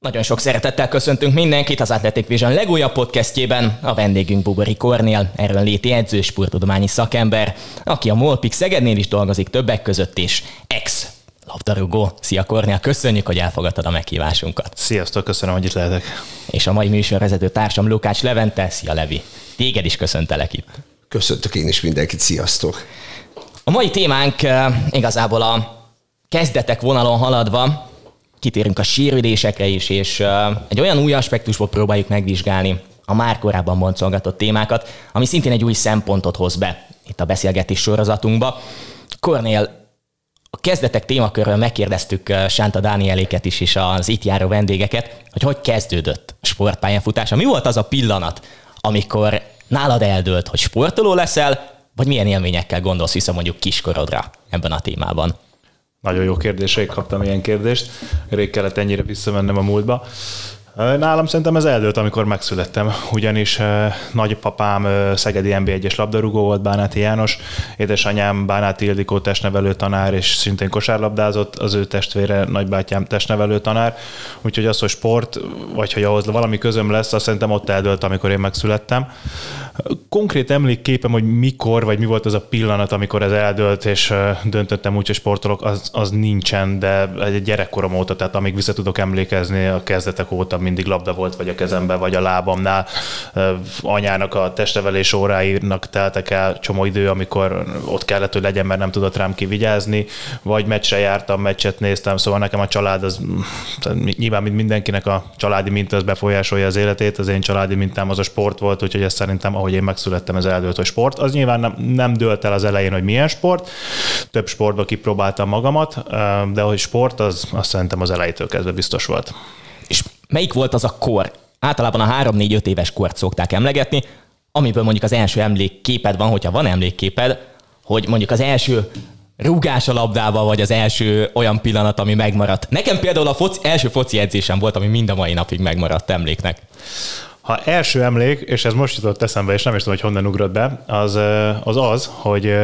Nagyon sok szeretettel köszöntünk mindenkit az Athletic Vision legújabb podcastjében. A vendégünk Bugori Kornél, erről léti edző, sporttudományi szakember, aki a Molpik Szegednél is dolgozik többek között, és ex labdarúgó. Szia Kornél, köszönjük, hogy elfogadtad a meghívásunkat. Sziasztok, köszönöm, hogy itt lehetek. És a mai műsorvezető társam Lukács Levente, szia Levi. Téged is köszöntelek itt. Köszöntök én is mindenkit, sziasztok. A mai témánk eh, igazából a kezdetek vonalon haladva kitérünk a sérülésekre is, és egy olyan új aspektusból próbáljuk megvizsgálni a már korábban boncolgatott témákat, ami szintén egy új szempontot hoz be itt a beszélgetés sorozatunkba. Kornél a kezdetek témakörről megkérdeztük Sánta Dánieléket is, és az itt járó vendégeket, hogy hogy kezdődött sportpályafutása. Mi volt az a pillanat, amikor nálad eldőlt, hogy sportoló leszel, vagy milyen élményekkel gondolsz vissza mondjuk kiskorodra ebben a témában? Nagyon jó kérdés, kaptam ilyen kérdést. Rég kellett ennyire visszamennem a múltba. Nálam szerintem ez eldőlt, amikor megszülettem, ugyanis nagypapám Szegedi NB1-es labdarúgó volt, Bánáti János, édesanyám Bánáti Ildikó testnevelő tanár, és szintén kosárlabdázott, az ő testvére nagybátyám testnevelő tanár, úgyhogy az, hogy sport, vagy hogy ahhoz valami közöm lesz, azt szerintem ott eldőlt, amikor én megszülettem. Konkrét emlékképem, hogy mikor, vagy mi volt az a pillanat, amikor ez eldőlt, és döntöttem úgy, hogy sportolok, az, az nincsen, de egy gyerekkorom óta, tehát amíg vissza tudok emlékezni a kezdetek óta, mindig labda volt, vagy a kezemben, vagy a lábamnál. Anyának a testevelés óráinak teltek el csomó idő, amikor ott kellett, hogy legyen, mert nem tudott rám kivigyázni, vagy meccsre jártam, meccset néztem, szóval nekem a család az nyilván, mint mindenkinek a családi minta az befolyásolja az életét, az én családi mintám az a sport volt, úgyhogy ezt szerintem, ahogy én megszülettem, ez eldőlt, hogy sport. Az nyilván nem, nem dőlt el az elején, hogy milyen sport, több sportba kipróbáltam magamat, de hogy sport, az azt szerintem az elejétől kezdve biztos volt. Melyik volt az a kor? Általában a 3-4-5 éves kort szokták emlegetni, amiből mondjuk az első emlékképed van, hogyha van emlékképed, hogy mondjuk az első rúgás a labdába, vagy az első olyan pillanat, ami megmaradt. Nekem például a foci, első foci edzésem volt, ami mind a mai napig megmaradt emléknek. Ha első emlék, és ez most jutott eszembe, és nem is tudom, hogy honnan ugrott be, az az, az hogy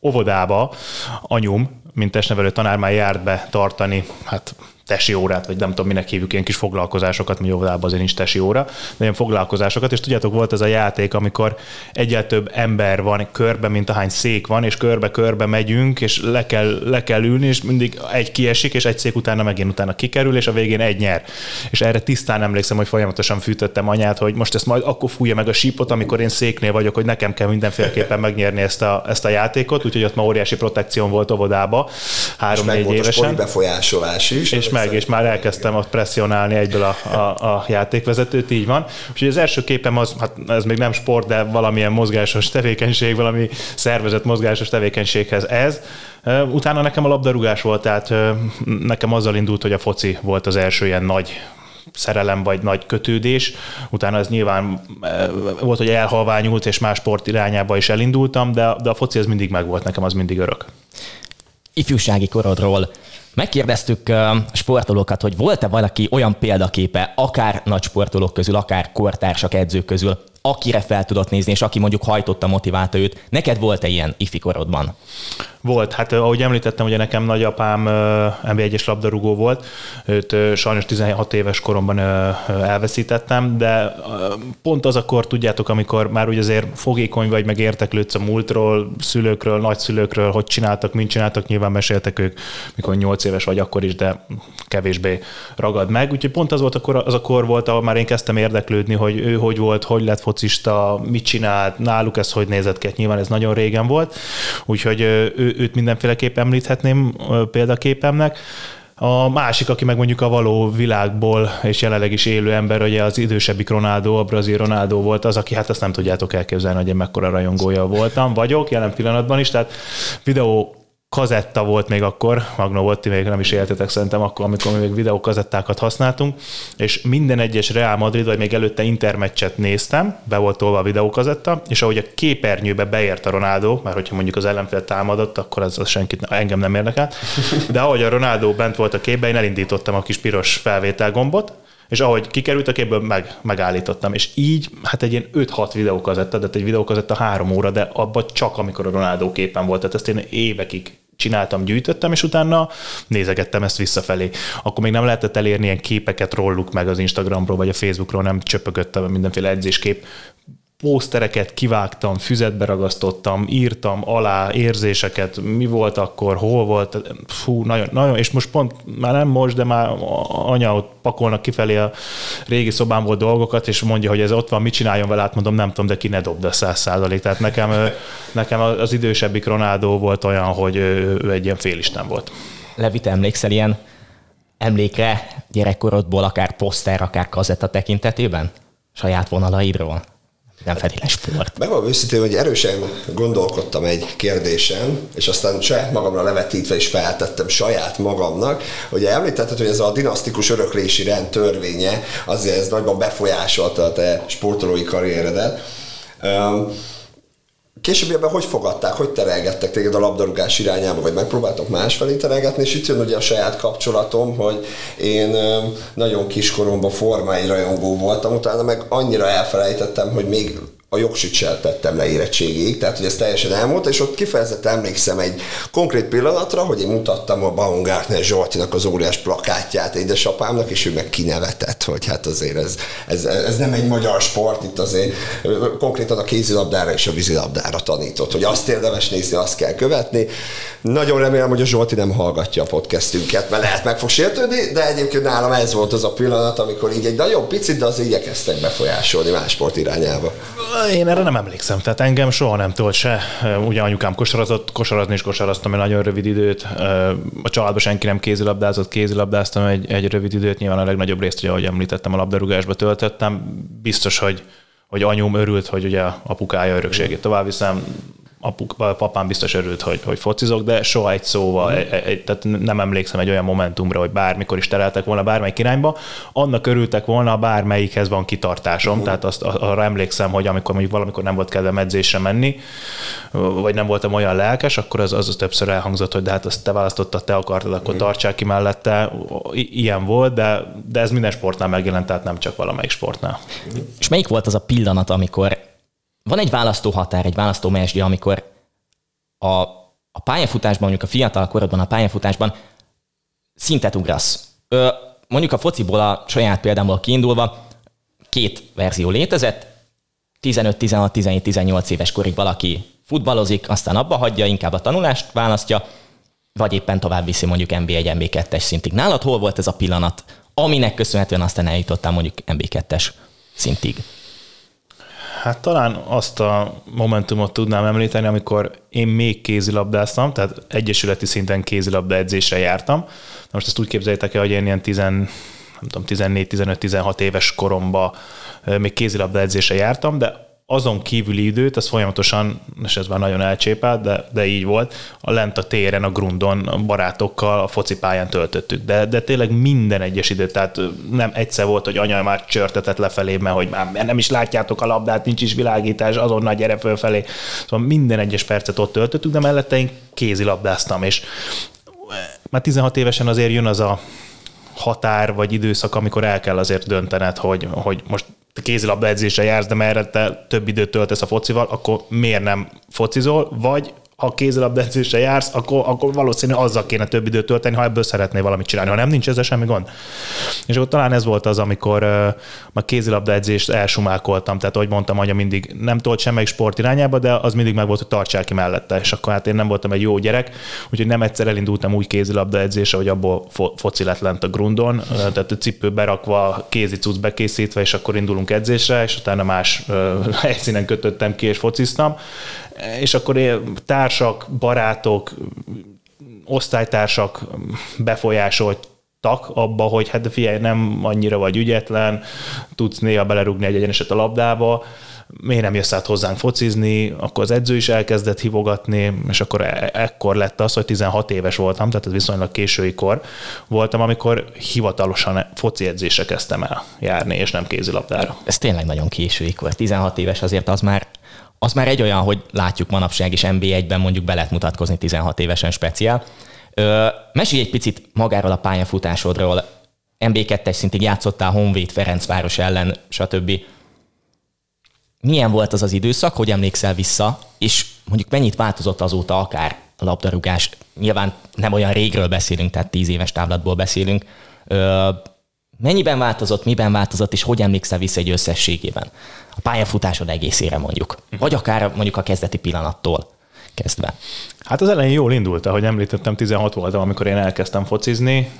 óvodába anyum, mint testnevelő tanár már járt be tartani, hát tesi órát, vagy nem tudom, minek hívjuk ilyen kis foglalkozásokat, mi óvodában azért nincs tesi óra, de ilyen foglalkozásokat, és tudjátok, volt ez a játék, amikor egyel több ember van körbe, mint ahány szék van, és körbe-körbe megyünk, és le kell, le kell ülni, és mindig egy kiesik, és egy szék utána megint utána kikerül, és a végén egy nyer. És erre tisztán emlékszem, hogy folyamatosan fűtöttem anyát, hogy most ezt majd akkor fújja meg a sípot, amikor én széknél vagyok, hogy nekem kell mindenféleképpen megnyerni ezt a, ezt a játékot, úgyhogy ott ma óriási protekció volt óvodába, három-négy évesen. A befolyásolás is. És meg, és már elkezdtem ott presszionálni egyből a, a, a játékvezetőt, így van. Úgyhogy az első képem az, hát ez még nem sport, de valamilyen mozgásos tevékenység, valami szervezett mozgásos tevékenységhez ez. Utána nekem a labdarúgás volt, tehát nekem azzal indult, hogy a foci volt az első ilyen nagy szerelem vagy nagy kötődés. Utána ez nyilván volt, hogy elhalványult, és más sport irányába is elindultam, de, de a foci az mindig megvolt nekem, az mindig örök. Ifjúsági korodról Megkérdeztük sportolókat, hogy volt-e valaki olyan példaképe, akár nagy sportolók közül, akár kortársak, edzők közül, akire fel tudott nézni, és aki mondjuk hajtotta, motiválta őt. Neked volt-e ilyen ifikorodban? Volt, hát ahogy említettem, ugye nekem nagyapám NB1-es labdarúgó volt, őt sajnos 16 éves koromban elveszítettem, de pont az akkor tudjátok, amikor már úgy azért fogékony vagy, meg érteklődsz a múltról, szülőkről, nagyszülőkről, hogy csináltak, mint csináltak, nyilván meséltek ők, mikor 8 éves vagy akkor is, de kevésbé ragad meg. Úgyhogy pont az volt akkor, az a kor volt, ahol már én kezdtem érdeklődni, hogy ő hogy volt, hogy lett focista, mit csinált, náluk ez hogy nézett ki, hát nyilván ez nagyon régen volt, úgyhogy ő, őt mindenféleképp említhetném példaképemnek. A másik, aki meg mondjuk a való világból és jelenleg is élő ember, ugye az idősebbik Ronaldo, a brazil Ronaldo volt az, aki hát azt nem tudjátok elképzelni, hogy én mekkora rajongója voltam, vagyok jelen pillanatban is, tehát videó kazetta volt még akkor, Magno volt, ti még nem is éltetek szerintem akkor, amikor mi még videókazettákat használtunk, és minden egyes Real Madrid, vagy még előtte intermeccset néztem, be volt tolva a videókazetta, és ahogy a képernyőbe beért a Ronaldo, mert hogyha mondjuk az ellenfél támadott, akkor az, az senkit, engem nem érdekelt, de ahogy a Ronaldo bent volt a képben, én elindítottam a kis piros felvételgombot, és ahogy kikerült a képből, meg, megállítottam. És így, hát egy ilyen 5-6 videókazetta, de egy videókazetta három óra, de abban csak amikor a Ronaldo képen volt, tehát ezt én évekig csináltam, gyűjtöttem, és utána nézegettem ezt visszafelé. Akkor még nem lehetett elérni ilyen képeket róluk meg az Instagramról vagy a Facebookról, nem csöpögöttem mindenféle edzéskép pósztereket kivágtam, füzetbe ragasztottam, írtam alá érzéseket, mi volt akkor, hol volt, fú, nagyon, nagyon, és most pont, már nem most, de már anya ott pakolnak kifelé a régi szobámból dolgokat, és mondja, hogy ez ott van, mit csináljon vele, hát mondom, nem tudom, de ki ne dobd a száz százalék. Tehát nekem, nekem az idősebbik Ronaldo volt olyan, hogy ő egy ilyen félisten volt. Levi, emlékszel ilyen emlékre gyerekkorodból, akár poszter, akár kazetta tekintetében? Saját vonalaidról? Nem feltétlenül sport. Megmondom őszintén, hogy erősen gondolkodtam egy kérdésen, és aztán saját magamra levetítve is feltettem saját magamnak, hogy említetted, hogy ez a dinasztikus öröklési rend törvénye, azért ez nagyban befolyásolta a te sportolói karrieredet. Későbbiekben hogy fogadták, hogy terelgettek téged a labdarúgás irányába, vagy megpróbáltok másfelé terelgetni, és itt jön ugye a saját kapcsolatom, hogy én nagyon kiskoromban formai rajongó voltam, utána meg annyira elfelejtettem, hogy még a jogsütsel tettem le érettségig, tehát hogy ez teljesen elmúlt, és ott kifejezetten emlékszem egy konkrét pillanatra, hogy én mutattam a Baumgartner Zsoltinak az óriás plakátját édesapámnak, és ő meg kinevetett, hogy hát azért ez, ez, ez nem egy magyar sport, itt azért konkrétan a kézilabdára és a vízilabdára tanított, hogy azt érdemes nézni, azt kell követni. Nagyon remélem, hogy a Zsolti nem hallgatja a podcastünket, mert lehet meg fog sértődni, de egyébként nálam ez volt az a pillanat, amikor így egy nagyon picit, de az igyekeztek befolyásolni más sport irányába. Én erre nem emlékszem, tehát engem soha nem tolt se. Ugye anyukám kosarazott, kosarazni is kosaraztam egy nagyon rövid időt. A családban senki nem kézilabdázott, kézilabdáztam egy, egy rövid időt. Nyilván a legnagyobb részt, ugye, ahogy említettem, a labdarúgásba töltöttem. Biztos, hogy hogy anyum örült, hogy ugye apukája örökségét tovább viszem, apuk, papám biztos örült, hogy, hogy focizok, de soha egy szóval, mm. egy, tehát nem emlékszem egy olyan momentumra, hogy bármikor is tereltek volna bármelyik irányba. Annak örültek volna, bármelyikhez van kitartásom, mm. tehát azt arra emlékszem, hogy amikor mondjuk valamikor nem volt kedvem edzésre menni, vagy nem voltam olyan lelkes, akkor az, az többször elhangzott, hogy de hát azt te választottad, te akartad, akkor mm. tartsák ki mellette. I- ilyen volt, de, de ez minden sportnál megjelent, tehát nem csak valamelyik sportnál. És melyik volt az a pillanat, amikor van egy választó határ, egy választó mesdje, amikor a, a pályafutásban, mondjuk a fiatal korodban a pályafutásban szintet ugrasz. Ö, mondjuk a fociból a saját példámból kiindulva két verzió létezett, 15, 16, 17, 18 éves korig valaki futballozik, aztán abba hagyja, inkább a tanulást választja, vagy éppen tovább viszi mondjuk MB1, MB2-es szintig. Nálad hol volt ez a pillanat, aminek köszönhetően aztán eljutottál mondjuk MB2-es szintig? Hát talán azt a momentumot tudnám említeni, amikor én még kézilabdáztam, tehát egyesületi szinten kézilabda edzésre jártam. Na most ezt úgy képzeljétek el, hogy én ilyen 10, nem tudom, 14-15-16 éves koromban még kézilabda edzésre jártam, de azon kívüli időt, az folyamatosan, és ez már nagyon elcsépelt, de, de így volt, a lent a téren, a grundon, a barátokkal a focipályán töltöttük. De, de tényleg minden egyes időt, tehát nem egyszer volt, hogy anya már csörtetett lefelé, mert hogy már nem is látjátok a labdát, nincs is világítás, azonnal gyere fölfelé. Szóval minden egyes percet ott töltöttük, de mellette én kézilabdáztam, és már 16 évesen azért jön az a határ vagy időszak, amikor el kell azért döntened, hogy, hogy most te kézilabda edzésre jársz, de merre te több időt töltesz a focival, akkor miért nem focizol, vagy ha kézilabdaedzésre jársz, akkor, akkor valószínű azzal kéne több időt tölteni, ha ebből szeretnél valamit csinálni. Ha nem, nincs ezzel semmi gond. És akkor talán ez volt az, amikor uh, a kézilabdaedzést elsumálkoltam. Tehát, ahogy mondtam, anya mindig nem tolt semmelyik sport irányába, de az mindig meg volt, hogy tartsák ki mellette. És akkor hát én nem voltam egy jó gyerek, úgyhogy nem egyszer elindultam úgy kézilabdaedzésre, hogy abból fo- foci lett lent a grundon, tehát a cipő berakva, kézi cucc bekészítve, és akkor indulunk edzésre, és utána más uh, helyszínen kötöttem ki, és fociztam és akkor társak, barátok, osztálytársak befolyásoltak abba, hogy hát figyelj, nem annyira vagy ügyetlen, tudsz néha belerugni egy egyeneset a labdába, miért nem jössz át hozzánk focizni, akkor az edző is elkezdett hívogatni, és akkor e- ekkor lett az, hogy 16 éves voltam, tehát ez viszonylag késői kor voltam, amikor hivatalosan foci edzésre kezdtem el járni, és nem kézilabdára. Ez tényleg nagyon késői kor. 16 éves azért az már az már egy olyan, hogy látjuk manapság is NB1-ben mondjuk be lehet mutatkozni 16 évesen speciál. Ö, mesélj egy picit magáról a pályafutásodról. MB2-es szintig játszottál Honvéd, Ferencváros ellen, stb. Milyen volt az az időszak, hogy emlékszel vissza, és mondjuk mennyit változott azóta akár a labdarúgás, nyilván nem olyan régről beszélünk, tehát tíz éves távlatból beszélünk, ö, mennyiben változott, miben változott, és hogy emlékszel vissza egy összességében? A pályafutásod egészére mondjuk, vagy akár mondjuk a kezdeti pillanattól kezdve. Hát az elején jól indult, ahogy említettem, 16 voltam, amikor én elkezdtem focizni.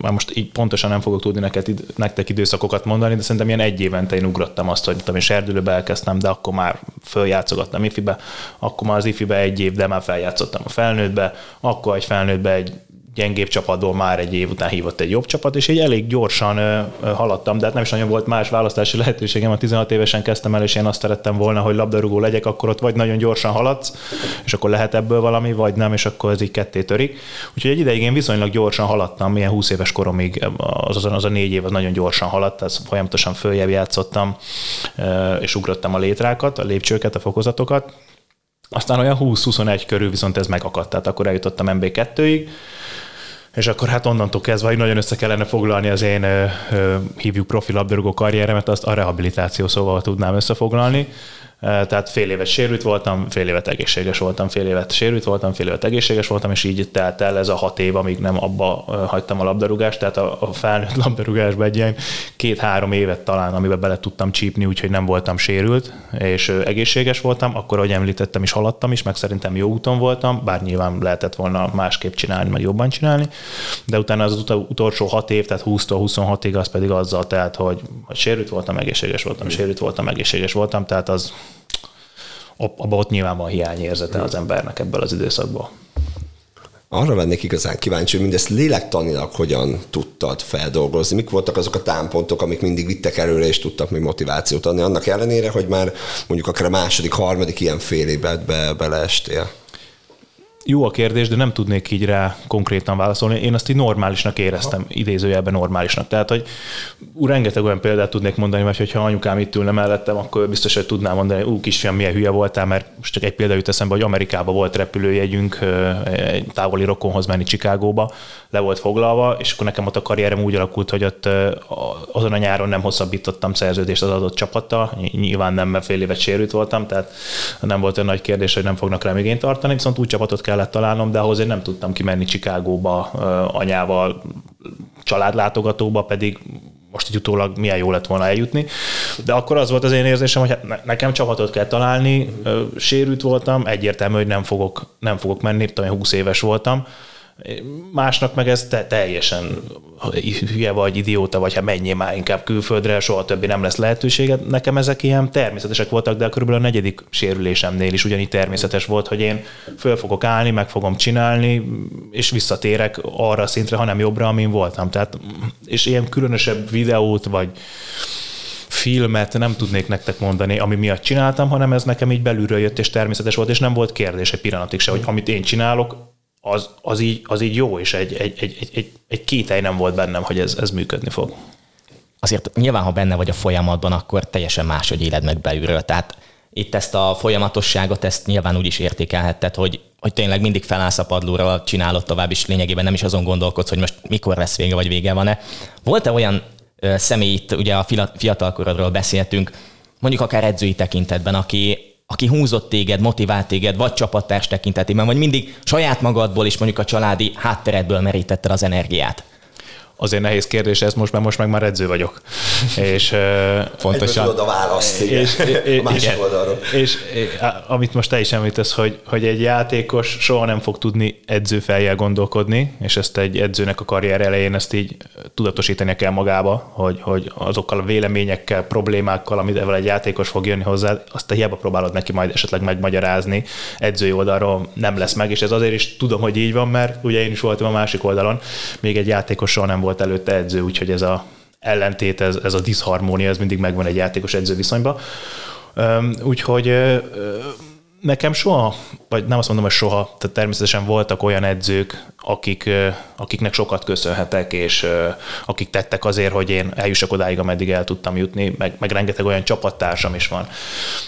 Már most így pontosan nem fogok tudni neked, nektek időszakokat mondani, de szerintem ilyen egy évente én ugrottam azt, hogy tudom, én serdülőbe elkezdtem, de akkor már följátszogattam ifibe, akkor már az ifibe egy év, de már feljátszottam a felnőttbe, akkor egy felnőttbe egy gyengébb csapatból már egy év után hívott egy jobb csapat, és így elég gyorsan haladtam, de hát nem is nagyon volt más választási lehetőségem. A 16 évesen kezdtem el, és én azt szerettem volna, hogy labdarúgó legyek, akkor ott vagy nagyon gyorsan haladsz, és akkor lehet ebből valami, vagy nem, és akkor ez így ketté törik. Úgyhogy egy ideig én viszonylag gyorsan haladtam, milyen 20 éves koromig, az, az, az a négy év az nagyon gyorsan haladt, tehát folyamatosan följebb játszottam, és ugrottam a létrákat, a lépcsőket, a fokozatokat. Aztán olyan 20-21 körül viszont ez megakadt, tehát akkor eljutottam MB2-ig, és akkor hát onnantól kezdve, hogy nagyon össze kellene foglalni az én hívjuk profi labdarúgó karrieremet, azt a rehabilitáció szóval tudnám összefoglalni. Tehát fél évet sérült voltam, fél évet egészséges voltam, fél évet sérült voltam, fél évet egészséges voltam, és így telt el ez a hat év, amíg nem abba hagytam a labdarúgást. Tehát a, a felnőtt labdarúgásban egy ilyen két-három évet talán, amiben bele tudtam csípni, úgyhogy nem voltam sérült, és egészséges voltam. Akkor, ahogy említettem, is haladtam is, meg szerintem jó úton voltam, bár nyilván lehetett volna másképp csinálni, meg jobban csinálni. De utána az utolsó hat év, tehát 20-tól 26-ig, az pedig azzal tehát, hogy, hogy sérült voltam, egészséges voltam, sérült voltam, egészséges voltam, tehát az abban ott nyilván van hiányérzete az embernek ebből az időszakból. Arra lennék igazán kíváncsi, hogy mindezt lélektanilag hogyan tudtad feldolgozni. Mik voltak azok a támpontok, amik mindig vittek előre, és tudtak még motivációt adni, annak ellenére, hogy már mondjuk akár a második, harmadik ilyen fél évet be, beleestél? Jó a kérdés, de nem tudnék így rá konkrétan válaszolni. Én azt így normálisnak éreztem, idézőjelben normálisnak. Tehát, hogy ú, rengeteg olyan példát tudnék mondani, mert hogyha anyukám itt ülne mellettem, akkor biztos, hogy tudnám mondani, ú, kisfiam, milyen hülye voltál, mert most csak egy példa jut eszembe, hogy Amerikában volt repülőjegyünk egy távoli rokonhoz menni Csikágóba, le volt foglalva, és akkor nekem ott a karrierem úgy alakult, hogy ott azon a nyáron nem hosszabbítottam szerződést az adott csapattal, nyilván nem, mert fél évet sérült voltam, tehát nem volt olyan nagy kérdés, hogy nem fognak rám igényt tartani, viszont úgy csapatot kellett találnom, de ahhoz én nem tudtam kimenni Csikágóba anyával, családlátogatóba, pedig most egy utólag milyen jó lett volna eljutni. De akkor az volt az én érzésem, hogy hát nekem csapatot kell találni, sérült voltam, egyértelmű, hogy nem fogok, nem fogok menni, tudom, 20 éves voltam, Másnak meg ez te, teljesen hülye vagy, idióta vagy, ha menjél már inkább külföldre, soha többi nem lesz lehetőséged. Nekem ezek ilyen természetesek voltak, de körülbelül a negyedik sérülésemnél is ugyanígy természetes volt, hogy én föl fogok állni, meg fogom csinálni, és visszatérek arra a szintre, hanem jobbra, amin voltam. Tehát, és ilyen különösebb videót, vagy filmet nem tudnék nektek mondani, ami miatt csináltam, hanem ez nekem így belülről jött, és természetes volt, és nem volt kérdés egy pillanatig se, hogy amit én csinálok, az, az, így, az így jó, és egy, egy, egy, egy, egy, kételj nem volt bennem, hogy ez, ez működni fog. Azért nyilván, ha benne vagy a folyamatban, akkor teljesen máshogy éled meg belülről. Tehát itt ezt a folyamatosságot, ezt nyilván úgy is értékelhetted, hogy, hogy tényleg mindig felállsz a padlóra, csinálod tovább, és lényegében nem is azon gondolkodsz, hogy most mikor lesz vége, vagy vége van-e. Volt-e olyan személy, itt ugye a fiatalkorodról beszéltünk, mondjuk akár edzői tekintetben, aki, aki húzott téged, motivált téged, vagy csapattárs tekintetében, vagy mindig saját magadból is mondjuk a családi hátteredből merítetted az energiát? Azért nehéz kérdés ez most, mert most meg már edző vagyok. és pontosan. Tudod a választ, igen. És, és, a másik igen. oldalról. És, és amit most te is említesz, hogy, hogy egy játékos soha nem fog tudni edzőfejjel gondolkodni, és ezt egy edzőnek a karrier elején ezt így tudatosítani kell magába, hogy, hogy azokkal a véleményekkel, problémákkal, amit egy játékos fog jönni hozzá, azt te hiába próbálod neki majd esetleg megmagyarázni, edzői oldalról nem lesz meg, és ez azért is tudom, hogy így van, mert ugye én is voltam a másik oldalon, még egy játékos soha nem volt volt előtte edző, úgyhogy ez a ellentét, ez, ez a diszharmónia, ez mindig megvan egy játékos edző viszonyban. Úgyhogy nekem soha, vagy nem azt mondom, hogy soha, tehát természetesen voltak olyan edzők, akik, akiknek sokat köszönhetek, és akik tettek azért, hogy én eljussak odáig, ameddig el tudtam jutni, meg, meg rengeteg olyan csapattársam is van.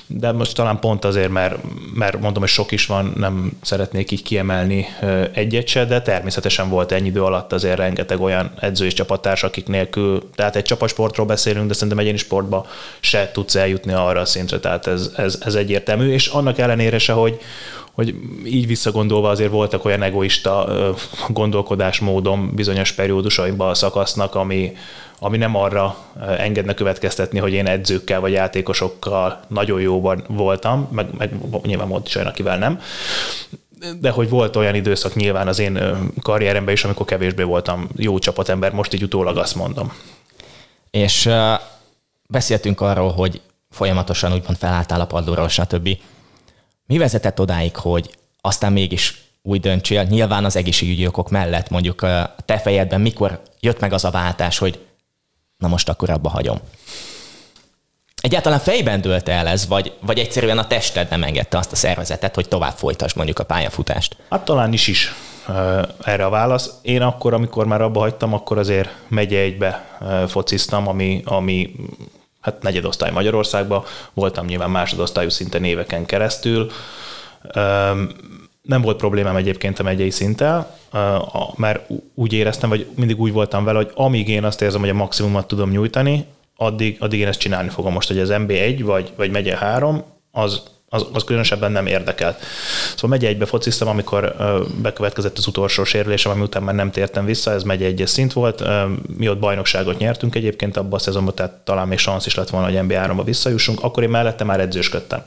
De most talán pont azért, mert, mert mondom, hogy sok is van, nem szeretnék így kiemelni egyet se, de természetesen volt ennyi idő alatt azért rengeteg olyan edző és csapattárs, akik nélkül, tehát egy csapasportról beszélünk, de szerintem egyéni sportba se tudsz eljutni arra a szintre, tehát ez, ez, ez egyértelmű, és annak ellenére ellenére se, hogy, hogy így visszagondolva azért voltak olyan egoista gondolkodásmódom bizonyos periódusaimban a szakasznak, ami, ami nem arra engedne következtetni, hogy én edzőkkel vagy játékosokkal nagyon jóban voltam, meg, meg nyilván volt is olyan, akivel nem, de hogy volt olyan időszak nyilván az én karrieremben is, amikor kevésbé voltam jó csapatember, most így utólag azt mondom. És uh, beszéltünk arról, hogy folyamatosan úgymond felálltál a padlóról, stb. Mi vezetett odáig, hogy aztán mégis úgy döntsél, nyilván az egészségügyi okok mellett mondjuk a te fejedben mikor jött meg az a váltás, hogy na most akkor abba hagyom? Egyáltalán fejben dőlt el ez, vagy, vagy egyszerűen a tested nem engedte azt a szervezetet, hogy tovább folytasd mondjuk a pályafutást? Hát talán is is erre a válasz. Én akkor, amikor már abba hagytam, akkor azért megye egybe fociztam, ami, ami hát negyedosztály Magyarországban, voltam nyilván másodosztályú szinte éveken keresztül. Nem volt problémám egyébként a megyei szinttel, mert úgy éreztem, vagy mindig úgy voltam vele, hogy amíg én azt érzem, hogy a maximumot tudom nyújtani, addig, addig én ezt csinálni fogom. Most, hogy az MB1 vagy, vagy megye 3, az, az, az különösebben nem érdekelt. Szóval megye egybe fociztam, amikor bekövetkezett az utolsó sérülésem, ami után már nem tértem vissza, ez megye egyes szint volt. Mi ott bajnokságot nyertünk egyébként abban a szezonban, tehát talán még szansz is lett volna, hogy MB3-ba visszajussunk, akkor én mellette már edzősködtem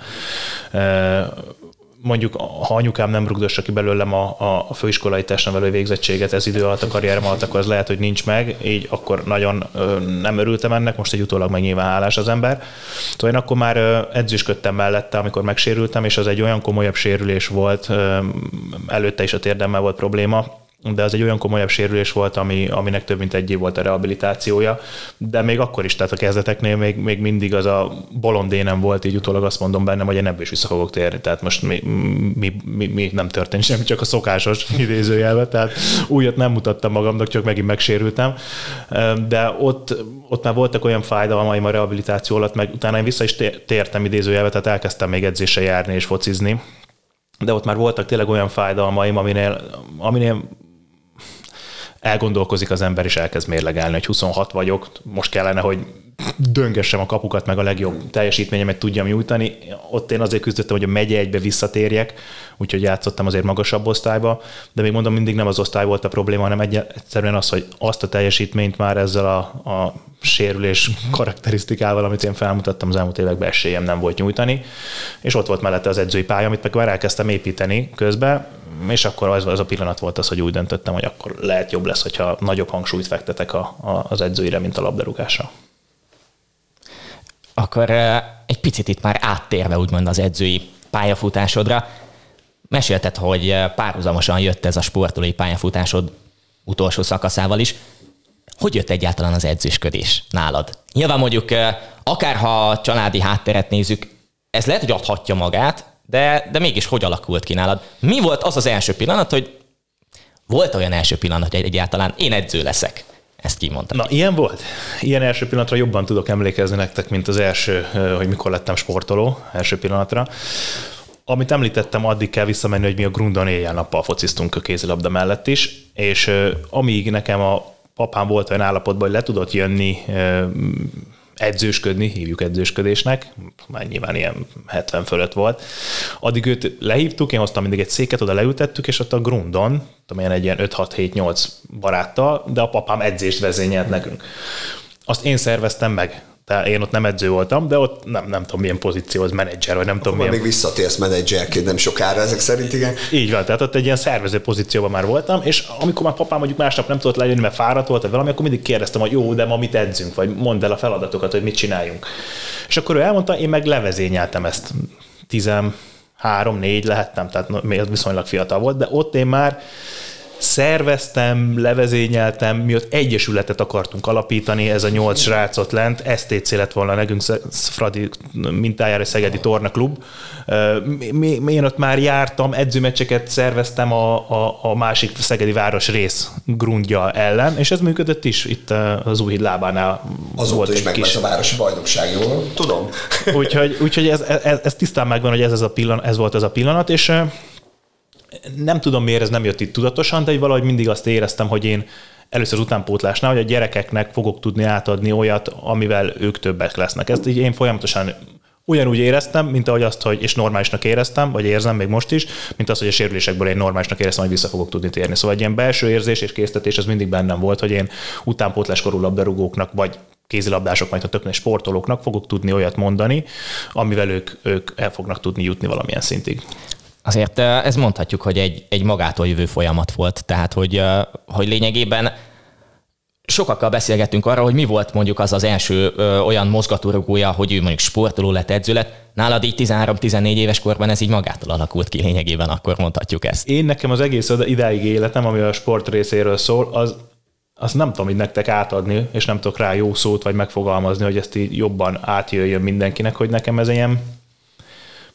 mondjuk ha anyukám nem rugdossa ki belőlem a, a főiskolai testnevelő végzettséget ez idő alatt, a karrierem alatt, akkor az lehet, hogy nincs meg, így akkor nagyon ö, nem örültem ennek, most egy utólag meg nyilván hálás az ember. Szóval én akkor már ö, edzősködtem mellette, amikor megsérültem, és az egy olyan komolyabb sérülés volt, ö, előtte is a térdemmel volt probléma, de az egy olyan komolyabb sérülés volt, ami, aminek több mint egy év volt a rehabilitációja, de még akkor is, tehát a kezdeteknél még, még mindig az a bolondénem volt, így utólag azt mondom bennem, hogy én ebből is vissza fogok térni, tehát most mi, mi, mi, mi nem történt semmi, csak a szokásos idézőjelve, tehát újat nem mutattam magamnak, csak megint megsérültem, de ott, ott már voltak olyan fájdalmaim a rehabilitáció alatt, meg utána én vissza is tértem idézőjelve, tehát elkezdtem még edzésre járni és focizni, de ott már voltak tényleg olyan fájdalmaim, aminél, aminél elgondolkozik az ember, és elkezd mérlegelni, hogy 26 vagyok, most kellene, hogy döngessem a kapukat, meg a legjobb teljesítményemet tudjam nyújtani. Ott én azért küzdöttem, hogy a megye egybe visszatérjek, úgyhogy játszottam azért magasabb osztályba, de még mondom, mindig nem az osztály volt a probléma, hanem egyszerűen az, hogy azt a teljesítményt már ezzel a, a sérülés karakterisztikával, amit én felmutattam az elmúlt években esélyem nem volt nyújtani, és ott volt mellette az edzői pálya, amit meg már elkezdtem építeni közben, és akkor az, az a pillanat volt az, hogy úgy döntöttem, hogy akkor lehet jobb lesz, hogyha nagyobb hangsúlyt fektetek a, a, az edzőire, mint a labdarúgásra. Akkor egy picit itt már áttérve úgymond az edzői pályafutásodra, mesélted, hogy párhuzamosan jött ez a sportolói pályafutásod utolsó szakaszával is. Hogy jött egyáltalán az edzősködés nálad? Nyilván mondjuk, akárha a családi hátteret nézzük, ez lehet, hogy adhatja magát, de, de mégis hogy alakult ki nálad? Mi volt az az első pillanat, hogy volt olyan első pillanat, hogy egyáltalán én edző leszek? Ezt kimondtam. Na, ilyen volt. Ilyen első pillanatra jobban tudok emlékezni nektek, mint az első, hogy mikor lettem sportoló, első pillanatra. Amit említettem, addig kell visszamenni, hogy mi a Grundon éjjel-nappal fociztunk a kézilabda mellett is, és amíg nekem a papám volt olyan állapotban, hogy le tudott jönni edzősködni, hívjuk edzősködésnek, már nyilván ilyen 70 fölött volt. Addig őt lehívtuk, én hoztam mindig egy széket, oda leültettük, és ott a grundon, tudom én, egy ilyen 5-6-7-8 baráttal, de a papám edzést vezényelt nekünk. Azt én szerveztem meg. Tehát én ott nem edző voltam, de ott nem, nem tudom milyen pozíció, az menedzser, vagy nem Akkor tudom milyen. még visszatérsz menedzserként nem sokára ezek szerint, igen. Így van, tehát ott egy ilyen szervező pozícióban már voltam, és amikor már papám mondjuk másnap nem tudott lejönni, mert fáradt volt, vagy valami, akkor mindig kérdeztem, hogy jó, de ma mit edzünk, vagy mondd el a feladatokat, hogy mit csináljunk. És akkor ő elmondta, én meg levezényeltem ezt. 13, 4 lehettem, tehát viszonylag fiatal volt, de ott én már szerveztem, levezényeltem, mi ott egyesületet akartunk alapítani, ez a nyolc srácot lent, STC lett volna nekünk Fradi mintájára Szegedi Torna Klub. Én ott már jártam, edzőmeccseket szerveztem a, a, a másik Szegedi város rész grundja ellen, és ez működött is itt az Újhíd lábánál. Azóta volt is kis... a városi bajnokság, jól tudom. úgyhogy, úgyhogy ez, ez, ez, tisztán megvan, hogy ez, ez, a pillanat, ez volt ez a pillanat, és nem tudom miért ez nem jött itt tudatosan, de valahogy mindig azt éreztem, hogy én először az utánpótlásnál, hogy a gyerekeknek fogok tudni átadni olyat, amivel ők többek lesznek. Ezt így én folyamatosan ugyanúgy éreztem, mint ahogy azt, hogy és normálisnak éreztem, vagy érzem még most is, mint azt, hogy a sérülésekből én normálisnak éreztem, hogy vissza fogok tudni térni. Szóval egy ilyen belső érzés és késztetés az mindig bennem volt, hogy én utánpótláskorú labdarúgóknak, vagy kézilabdások, majd a többnél sportolóknak fogok tudni olyat mondani, amivel ők, ők el fognak tudni jutni valamilyen szintig. Azért ez mondhatjuk, hogy egy, egy magától jövő folyamat volt, tehát hogy, hogy lényegében sokakkal beszélgettünk arra, hogy mi volt mondjuk az az első ö, olyan mozgatórugója, hogy ő mondjuk sportoló lett, edző lett. Nálad így 13-14 éves korban ez így magától alakult ki lényegében, akkor mondhatjuk ezt. Én nekem az egész idáig életem, ami a sport részéről szól, az azt nem tudom így nektek átadni, és nem tudok rá jó szót vagy megfogalmazni, hogy ezt így jobban átjöjjön mindenkinek, hogy nekem ez ilyen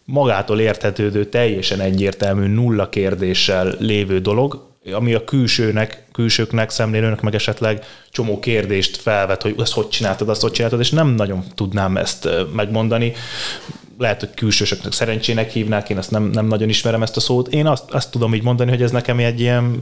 magától érthetődő, teljesen egyértelmű, nulla kérdéssel lévő dolog, ami a külsőnek, külsőknek, szemlélőnek meg esetleg csomó kérdést felvet, hogy ezt hogy csináltad, azt hogy csináltad, és nem nagyon tudnám ezt megmondani. Lehet, hogy külsősöknek szerencsének hívnák, én ezt nem, nem nagyon ismerem ezt a szót. Én azt, azt tudom így mondani, hogy ez nekem egy ilyen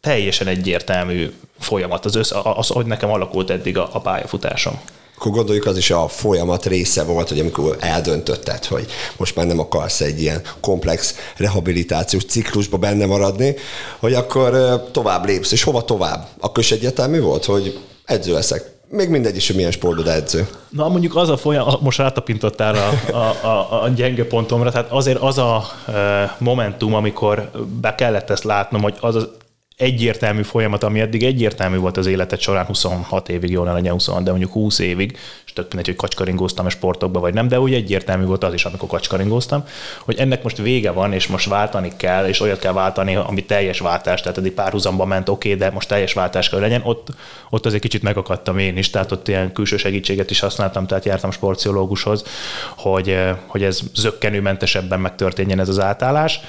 teljesen egyértelmű folyamat, az, össz, az hogy nekem alakult eddig a, a pályafutásom akkor gondoljuk az is a folyamat része volt, hogy amikor eldöntötted, hogy most már nem akarsz egy ilyen komplex rehabilitációs ciklusba benne maradni, hogy akkor tovább lépsz, és hova tovább? Akkor is egyértelmű volt, hogy edző leszek. Még mindegy is, hogy milyen sportban edző. Na mondjuk az a folyamat, most rátapintottál a, a, a, a gyenge pontomra, tehát azért az a momentum, amikor be kellett ezt látnom, hogy az az egyértelmű folyamat, ami eddig egyértelmű volt az életed során 26 évig, jól ne legyen 26, de mondjuk 20 évig, és tök mindegy, hogy kacskaringóztam a sportokba vagy nem, de úgy egyértelmű volt az is, amikor kacskaringóztam, hogy ennek most vége van, és most váltani kell, és olyat kell váltani, ami teljes váltás, tehát eddig párhuzamban ment, oké, okay, de most teljes váltás kell legyen, ott, ott azért kicsit megakadtam én is, tehát ott ilyen külső segítséget is használtam, tehát jártam sportpszichológushoz, hogy, hogy ez zöggenőmentesebben megtörténjen ez az átállás.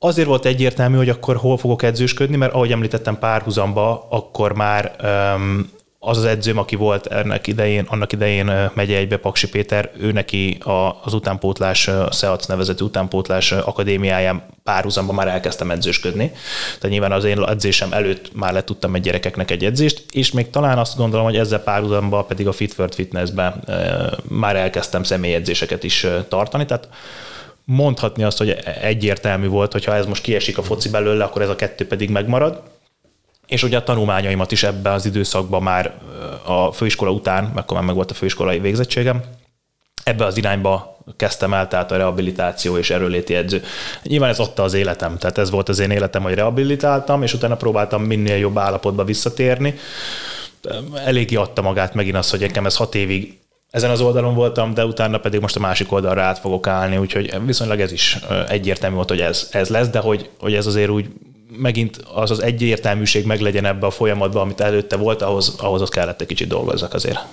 Azért volt egyértelmű, hogy akkor hol fogok edzősködni, mert ahogy említettem párhuzamba, akkor már um, az az edzőm, aki volt ennek idején, annak idején megye egybe Paksi Péter, ő neki az utánpótlás, a SEAC nevezetű utánpótlás akadémiáján párhuzamban már elkezdtem edzősködni. Tehát nyilván az én edzésem előtt már le tudtam egy gyerekeknek egy edzést, és még talán azt gondolom, hogy ezzel párhuzamban pedig a Fit World Fitnessben már elkezdtem személyedzéseket is tartani. Tehát mondhatni azt, hogy egyértelmű volt, hogy ha ez most kiesik a foci belőle, akkor ez a kettő pedig megmarad. És ugye a tanulmányaimat is ebben az időszakban már a főiskola után, mert akkor már meg volt a főiskolai végzettségem, ebbe az irányba kezdtem el, tehát a rehabilitáció és erőléti edző. Nyilván ez adta az életem, tehát ez volt az én életem, hogy rehabilitáltam, és utána próbáltam minél jobb állapotba visszatérni. Eléggé adta magát megint az, hogy nekem ez hat évig ezen az oldalon voltam, de utána pedig most a másik oldalra át fogok állni, úgyhogy viszonylag ez is egyértelmű volt, hogy ez, ez lesz, de hogy, hogy ez azért úgy megint az az egyértelműség meglegyen ebbe a folyamatban, amit előtte volt, ahhoz, ahhoz az kellett egy kicsit dolgozzak azért.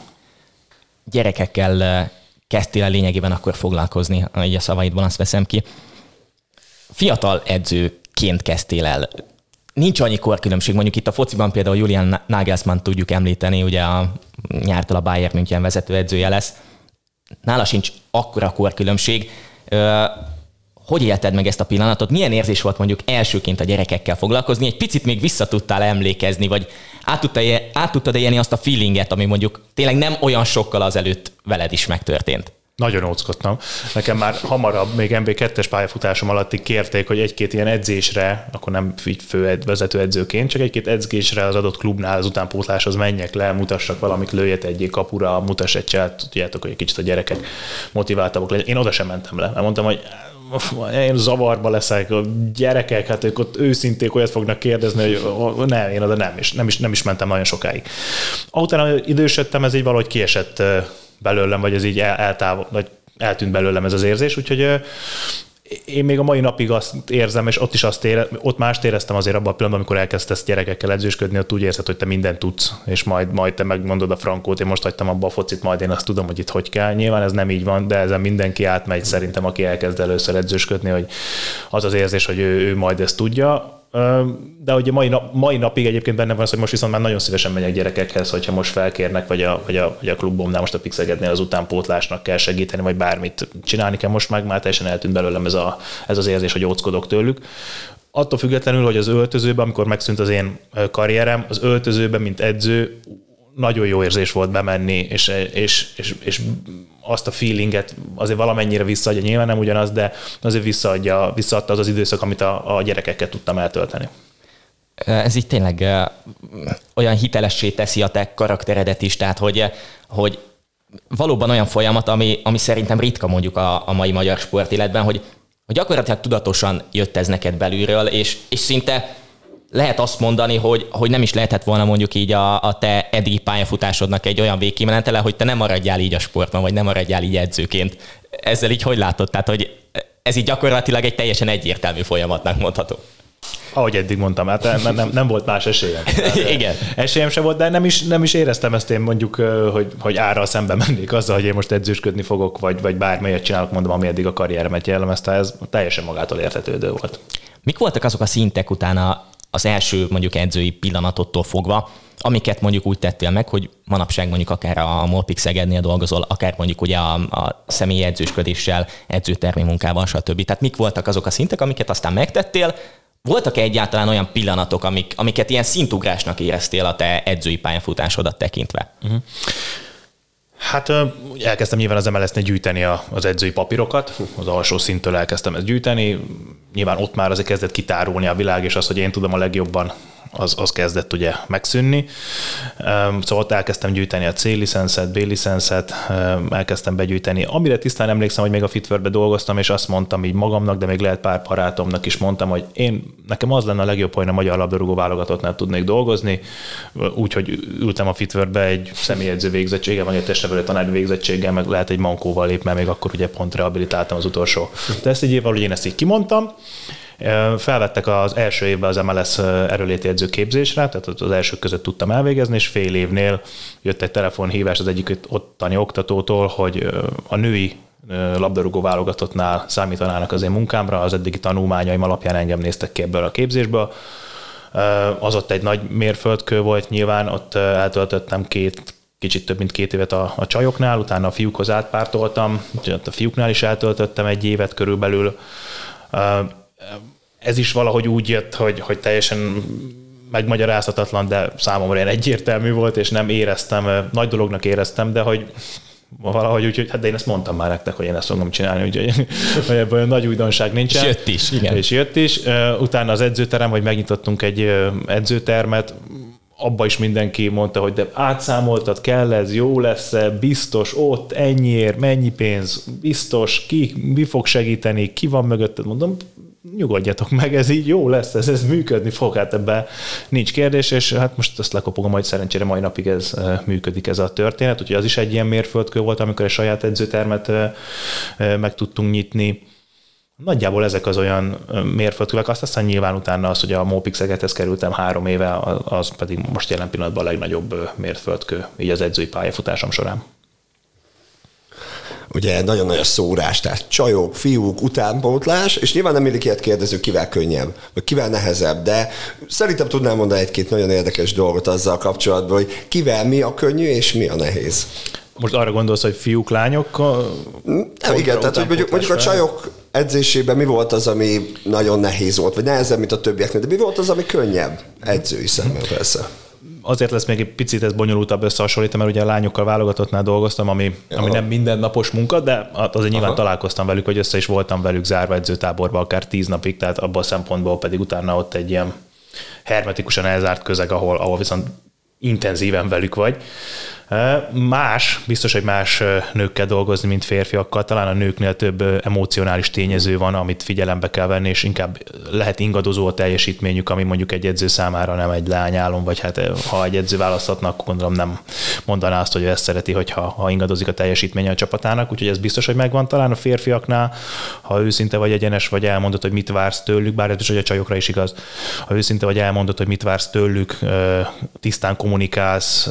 Gyerekekkel kezdtél el lényegében akkor foglalkozni, így a szavaidból azt veszem ki. Fiatal edzőként kezdtél el nincs annyi korkülönbség. Mondjuk itt a fociban például Julian Nagelsmann tudjuk említeni, ugye a nyártal a Bayern München vezetőedzője lesz. Nála sincs akkora korkülönbség. Hogy élted meg ezt a pillanatot? Milyen érzés volt mondjuk elsőként a gyerekekkel foglalkozni? Egy picit még vissza tudtál emlékezni, vagy át, tudtad, át tudtad élni azt a feelinget, ami mondjuk tényleg nem olyan sokkal azelőtt veled is megtörtént? Nagyon óckodtam. Nekem már hamarabb, még MB2-es pályafutásom alatt kérték, hogy egy-két ilyen edzésre, akkor nem fő vezető edzőként, csak egy-két edzésre az adott klubnál az utánpótláshoz menjek le, mutassak valamit, lőjet egy kapura, mutass egy cselt, tudjátok, hogy egy kicsit a gyerekek motiváltabbak legyen. Én oda sem mentem le, mert mondtam, hogy én zavarba leszek, a gyerekek, hát ők ott őszinték olyat fognak kérdezni, hogy nem, én oda nem, és nem is, nem is mentem nagyon sokáig. Utána idősödtem, ez így valahogy kiesett belőlem, vagy ez így el, eltávol, vagy eltűnt belőlem ez az érzés, úgyhogy én még a mai napig azt érzem, és ott is azt ére, ott mást éreztem azért abban a pillanatban, amikor elkezdesz gyerekekkel edzősködni, ott úgy érzed, hogy te mindent tudsz, és majd, majd te megmondod a frankót, én most hagytam abba a focit, majd én azt tudom, hogy itt hogy kell. Nyilván ez nem így van, de ezen mindenki átmegy szerintem, aki elkezd először edzősködni, hogy az az érzés, hogy ő, ő majd ezt tudja de ugye mai, nap, mai napig egyébként benne van az, hogy most viszont már nagyon szívesen megyek gyerekekhez, hogyha most felkérnek, vagy a, vagy a, vagy a klubomnál most a Pixegednél az utánpótlásnak kell segíteni, vagy bármit csinálni kell. Most meg már teljesen eltűnt belőlem ez, a, ez az érzés, hogy óckodok tőlük. Attól függetlenül, hogy az öltözőben, amikor megszűnt az én karrierem, az öltözőben, mint edző, nagyon jó érzés volt bemenni, és, és, és, és azt a feelinget azért valamennyire visszaadja, nyilván nem ugyanaz, de azért visszaadja, visszaadta az az időszak, amit a, a gyerekekkel tudtam eltölteni. Ez így tényleg olyan hitelessé teszi a te karakteredet is, tehát hogy, hogy valóban olyan folyamat, ami, ami szerintem ritka mondjuk a, a mai magyar sportéletben, hogy, hogy gyakorlatilag tudatosan jött ez neked belülről, és, és szinte lehet azt mondani, hogy, hogy nem is lehetett volna mondjuk így a, a te eddigi pályafutásodnak egy olyan végkimenetele, hogy te nem maradjál így a sportban, vagy nem maradjál így edzőként. Ezzel így hogy látod? Tehát, hogy ez így gyakorlatilag egy teljesen egyértelmű folyamatnak mondható. Ahogy eddig mondtam, hát nem, nem, nem volt más esélyem. Igen. Esélyem se volt, de nem is, nem is éreztem ezt én mondjuk, hogy, hogy ára szembe mennék azzal, hogy én most edzősködni fogok, vagy, vagy bármelyet csinálok, mondom, ami eddig a karrieremet jellemezte, ez teljesen magától értetődő volt. Mik voltak azok a szintek utána az első mondjuk edzői pillanatottól fogva, amiket mondjuk úgy tettél meg, hogy manapság mondjuk akár a Molpix Szegednél dolgozol, akár mondjuk ugye a, a személyi edzősködéssel, edzőtermi munkával, stb. Tehát mik voltak azok a szintek, amiket aztán megtettél, voltak-e egyáltalán olyan pillanatok, amik, amiket ilyen szintugrásnak éreztél a te edzői pályafutásodat tekintve? Uh-huh. Hát elkezdtem nyilván az MLS-nél gyűjteni az edzői papírokat, az alsó szinttől elkezdtem ezt gyűjteni, nyilván ott már azért kezdett kitárulni a világ, és az, hogy én tudom a legjobban az, az kezdett ugye megszűnni. Szóval ott elkezdtem gyűjteni a C-licenszet, B-licenszet, elkezdtem begyűjteni. Amire tisztán emlékszem, hogy még a Fitwörbe dolgoztam, és azt mondtam így magamnak, de még lehet pár barátomnak is mondtam, hogy én, nekem az lenne a legjobb, hogy a magyar labdarúgó válogatottnál tudnék dolgozni, úgyhogy ültem a Fitwörbe egy személyedző végzettséggel, vagy egy testnevelő tanári végzettséggel, meg lehet egy mankóval lép, mert még akkor ugye pont rehabilitáltam az utolsó tesztegyével, hogy én ezt így kimondtam, Felvettek az első évben az MLS erőléti edző képzésre, tehát az első között tudtam elvégezni, és fél évnél jött egy telefonhívás az egyik ottani oktatótól, hogy a női labdarúgó válogatottnál számítanának az én munkámra, az eddigi tanulmányaim alapján engem néztek ki ebből a képzésből. Az ott egy nagy mérföldkő volt nyilván, ott eltöltöttem két kicsit több mint két évet a, a csajoknál, utána a fiúkhoz átpártoltam, a fiúknál is eltöltöttem egy évet körülbelül ez is valahogy úgy jött, hogy, hogy teljesen megmagyarázhatatlan, de számomra ilyen egyértelmű volt, és nem éreztem, nagy dolognak éreztem, de hogy valahogy úgy, hogy hát de én ezt mondtam már nektek, hogy én ezt fogom csinálni, úgyhogy hogy ebből nagy újdonság nincsen. És jött is, igen. És jött is. Utána az edzőterem, hogy megnyitottunk egy edzőtermet, abba is mindenki mondta, hogy de átszámoltad, kell ez, jó lesz -e, biztos, ott, ennyiért, mennyi pénz, biztos, ki, mi fog segíteni, ki van mögötted, mondom, nyugodjatok meg, ez így jó lesz, ez, ez működni fog, hát ebben nincs kérdés, és hát most azt lekopogom, hogy szerencsére mai napig ez működik ez a történet, úgyhogy az is egy ilyen mérföldkő volt, amikor egy saját edzőtermet meg tudtunk nyitni, Nagyjából ezek az olyan mérföldkövek, azt aztán nyilván utána az, hogy a Mópixegethez kerültem három éve, az pedig most jelen pillanatban a legnagyobb mérföldkő, így az edzői pályafutásom során ugye nagyon nagy a szórás, tehát csajok, fiúk, utánpótlás, és nyilván nem mindig ilyet kérdezünk, kivel könnyebb, vagy kivel nehezebb, de szerintem tudnám mondani egy-két nagyon érdekes dolgot azzal kapcsolatban, hogy kivel mi a könnyű és mi a nehéz. Most arra gondolsz, hogy fiúk, lányok? Nem, igen, tehát hogy mondjuk, mondjuk a csajok edzésében mi volt az, ami nagyon nehéz volt, vagy nehezebb, mint a többieknek, de mi volt az, ami könnyebb edzői szemben persze? Azért lesz még egy picit ez bonyolultabb összehasonlítani, mert ugye a lányokkal válogatottnál dolgoztam, ami, ami nem mindennapos munka, de azért nyilván Aha. találkoztam velük, hogy össze is voltam velük zárva edzőtáborba akár tíz napig, tehát abban a szempontból pedig utána ott egy ilyen hermetikusan elzárt közeg, ahol, ahol viszont intenzíven velük vagy. Más, biztos, hogy más nőkkel dolgozni, mint férfiakkal. Talán a nőknél több emocionális tényező van, amit figyelembe kell venni, és inkább lehet ingadozó a teljesítményük, ami mondjuk egy edző számára nem egy lányálom, vagy hát ha egy edző választhatna, akkor gondolom nem mondaná azt, hogy ő ezt szereti, hogyha ha ingadozik a teljesítménye a csapatának, úgyhogy ez biztos, hogy megvan. Talán a férfiaknál, ha őszinte vagy egyenes, vagy elmondod, hogy mit vársz tőlük, bár ez is, hogy a csajokra is igaz, ha őszinte vagy elmondod, hogy mit vársz tőlük, tisztán kommunikálsz,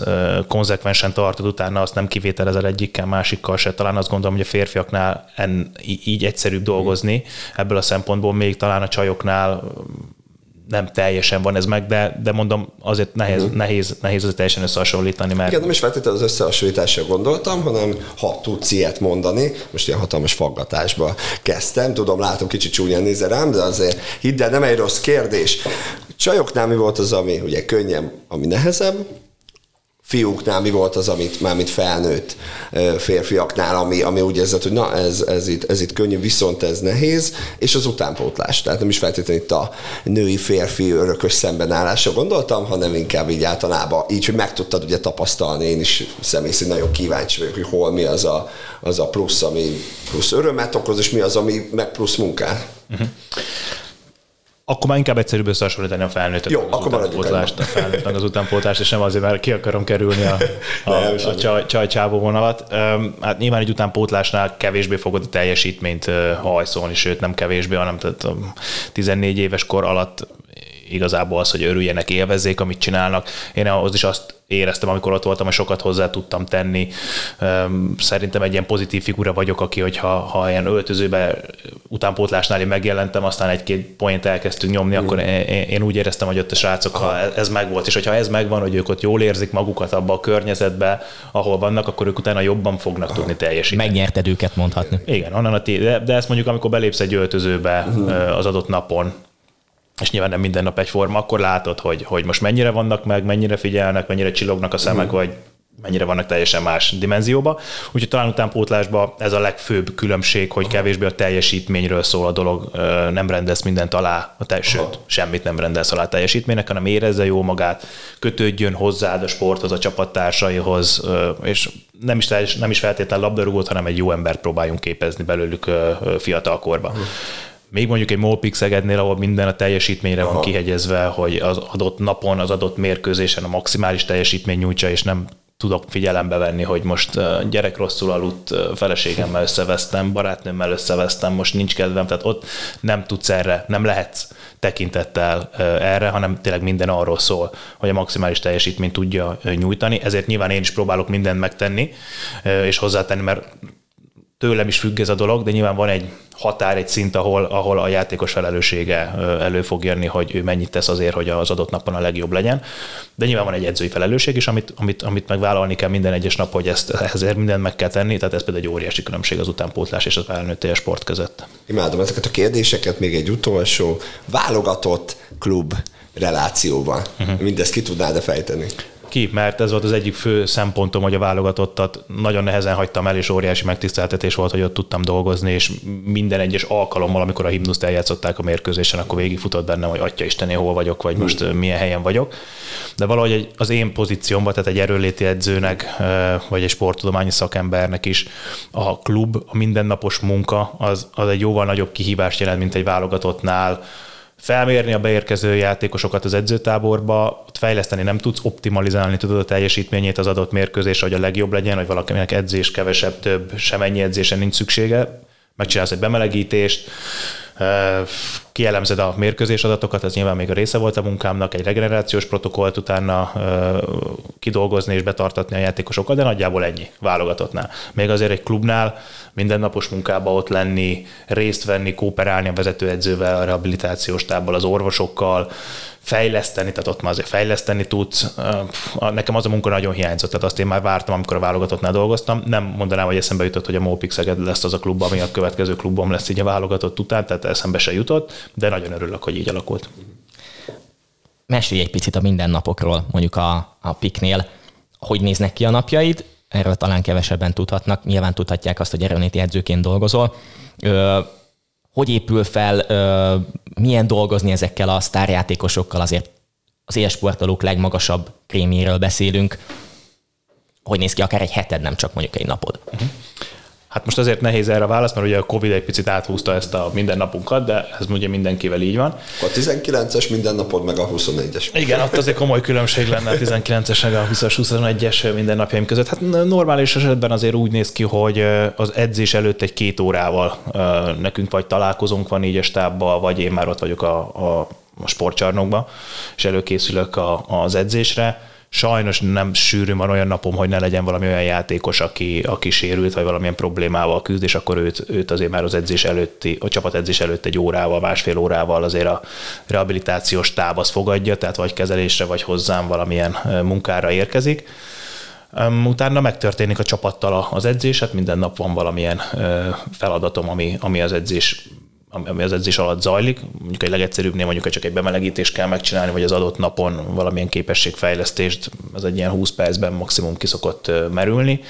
konzekvens teljesen tartod, utána azt nem kivételezel egyikkel, másikkal se. Talán azt gondolom, hogy a férfiaknál en, így egyszerűbb dolgozni, ebből a szempontból még talán a csajoknál nem teljesen van ez meg, de, de mondom, azért nehéz, uh-huh. nehéz, nehéz azért teljesen összehasonlítani. Mert... Igen, nem is feltétlenül az összehasonlításra gondoltam, hanem ha tudsz ilyet mondani, most ilyen hatalmas faggatásba kezdtem, tudom, látom, kicsit csúnyán nézel rám, de azért hidd el, nem egy rossz kérdés. Csajoknál mi volt az, ami ugye könnyebb, ami nehezebb, fiúknál mi volt az, amit már mint felnőtt férfiaknál, ami, ami úgy érzett, hogy na ez, ez, itt, ez itt könnyű, viszont ez nehéz, és az utánpótlás. Tehát nem is feltétlenül itt a női-férfi örökös szembenállásra gondoltam, hanem inkább így általában így, hogy meg tudtad ugye tapasztalni, én is személy szerint nagyon kíváncsi vagyok, hogy hol mi az a, az a plusz, ami plusz örömet okoz, és mi az, ami meg plusz munkát. Uh-huh akkor már inkább egyszerűbb összehasonlítani a felnőttet. Jó, akkor utánpótlást, a felnőtt meg az utánpótlást, és nem azért, mert ki akarom kerülni a, a, a csaj, csajcsávó vonalat. Hát nyilván egy utánpótlásnál kevésbé fogod a teljesítményt hajszolni, sőt nem kevésbé, hanem tehát 14 éves kor alatt igazából az, hogy örüljenek, élvezzék, amit csinálnak. Én ahhoz is azt éreztem, amikor ott voltam, hogy sokat hozzá tudtam tenni. Szerintem egy ilyen pozitív figura vagyok, aki, hogyha ha ilyen öltözőbe utánpótlásnál én megjelentem, aztán egy-két point elkezdtünk nyomni, mm. akkor én, úgy éreztem, hogy ott a srácok, ha ez megvolt, és hogyha ez megvan, hogy ők ott jól érzik magukat abba a környezetbe, ahol vannak, akkor ők utána jobban fognak Aha. tudni teljesíteni. Megnyerted őket mondhatni. Igen, onnan a té- de, de ezt mondjuk, amikor belépsz egy öltözőbe mm. az adott napon, és nyilván nem minden nap egyforma, akkor látod, hogy, hogy most mennyire vannak meg, mennyire figyelnek, mennyire csillognak a szemek, uh-huh. vagy mennyire vannak teljesen más dimenzióba. Úgyhogy talán utánpótlásban ez a legfőbb különbség, hogy kevésbé a teljesítményről szól a dolog, nem rendez mindent alá, a te, sőt, semmit nem rendez alá a teljesítménynek, hanem érezze jó magát, kötődjön hozzád a sporthoz, a csapattársaihoz, és nem is, nem is feltétlenül labdarúgót, hanem egy jó embert próbáljunk képezni belőlük fiatalkorban. Uh-huh még mondjuk egy Molpix Szegednél, ahol minden a teljesítményre Aha. van kihegyezve, hogy az adott napon, az adott mérkőzésen a maximális teljesítmény nyújtsa, és nem tudok figyelembe venni, hogy most gyerek rosszul aludt, feleségemmel összevesztem, barátnőmmel összevesztem, most nincs kedvem, tehát ott nem tudsz erre, nem lehetsz tekintettel erre, hanem tényleg minden arról szól, hogy a maximális teljesítményt tudja nyújtani, ezért nyilván én is próbálok mindent megtenni, és hozzátenni, mert tőlem is függ ez a dolog, de nyilván van egy határ, egy szint, ahol, ahol a játékos felelőssége elő fog jönni, hogy ő mennyit tesz azért, hogy az adott napon a legjobb legyen. De nyilván van egy edzői felelősség is, amit, amit, amit megvállalni kell minden egyes nap, hogy ezt ezért mindent meg kell tenni, tehát ez például egy óriási különbség az utánpótlás és az felnőtt sport között. Imádom ezeket a kérdéseket, még egy utolsó válogatott klub relációban. Uh-huh. Mindezt ki tudnád-e fejteni? Ki, mert ez volt az egyik fő szempontom, hogy a válogatottat nagyon nehezen hagytam el, és óriási megtiszteltetés volt, hogy ott tudtam dolgozni, és minden egyes alkalommal, amikor a himnuszt eljátszották a mérkőzésen, akkor végigfutott bennem, hogy atya Istené, hol vagyok, vagy most hmm. milyen helyen vagyok. De valahogy az én pozíciómban, tehát egy erőléti edzőnek, vagy egy sporttudományi szakembernek is a klub, a mindennapos munka, az, az egy jóval nagyobb kihívást jelent, mint egy válogatottnál, felmérni a beérkező játékosokat az edzőtáborba, ott fejleszteni nem tudsz, optimalizálni tudod a teljesítményét az adott mérkőzés, hogy a legjobb legyen, hogy valakinek edzés kevesebb, több, sem ennyi edzésen nincs szüksége, megcsinálsz egy bemelegítést, kielemzed a mérkőzés adatokat, ez nyilván még a része volt a munkámnak, egy regenerációs protokollt utána kidolgozni és betartatni a játékosokat, de nagyjából ennyi válogatottnál. Még azért egy klubnál mindennapos munkába ott lenni, részt venni, kooperálni a vezetőedzővel, a rehabilitációs tábbal, az orvosokkal, fejleszteni, tehát ott már azért fejleszteni tudsz. Nekem az a munka nagyon hiányzott, tehát azt én már vártam, amikor a válogatottnál dolgoztam. Nem mondanám, hogy eszembe jutott, hogy a Mópix lesz az a klub, ami a következő klubom lesz így a válogatott után, tehát eszembe se jutott, de nagyon örülök, hogy így alakult. Mesélj egy picit a mindennapokról, mondjuk a, a piknél. Hogy néznek ki a napjaid? Erről talán kevesebben tudhatnak. Nyilván tudhatják azt, hogy erőnéti edzőként dolgozol. Ö, hogy épül fel, milyen dolgozni ezekkel a sztárjátékosokkal, azért az élsportolók legmagasabb krémjéről beszélünk. Hogy néz ki akár egy heted, nem csak mondjuk egy napod? Uh-huh. Hát most azért nehéz erre a válasz, mert ugye a Covid egy picit áthúzta ezt a mindennapunkat, de ez ugye mindenkivel így van. A 19-es mindennapod, meg a 21-es. Igen, ott azért komoly különbség lenne a 19-es, meg a 20-as, 21-es mindennapjaim között. Hát normális esetben azért úgy néz ki, hogy az edzés előtt egy két órával nekünk vagy találkozunk van így a stábbal, vagy én már ott vagyok a, a, a sportcsarnokban, és előkészülök a, az edzésre sajnos nem sűrű van olyan napom, hogy ne legyen valami olyan játékos, aki, aki sérült, vagy valamilyen problémával küzd, és akkor őt, őt azért már az edzés előtti, a csapat edzés előtt egy órával, másfél órával azért a rehabilitációs táb az fogadja, tehát vagy kezelésre, vagy hozzám valamilyen munkára érkezik. Utána megtörténik a csapattal az edzés, hát minden nap van valamilyen feladatom, ami, ami az edzés ami az edzés alatt zajlik. Mondjuk egy legegyszerűbbnél mondjuk, csak egy bemelegítést kell megcsinálni, vagy az adott napon valamilyen képességfejlesztést, az egy ilyen 20 percben maximum kiszokott merülni.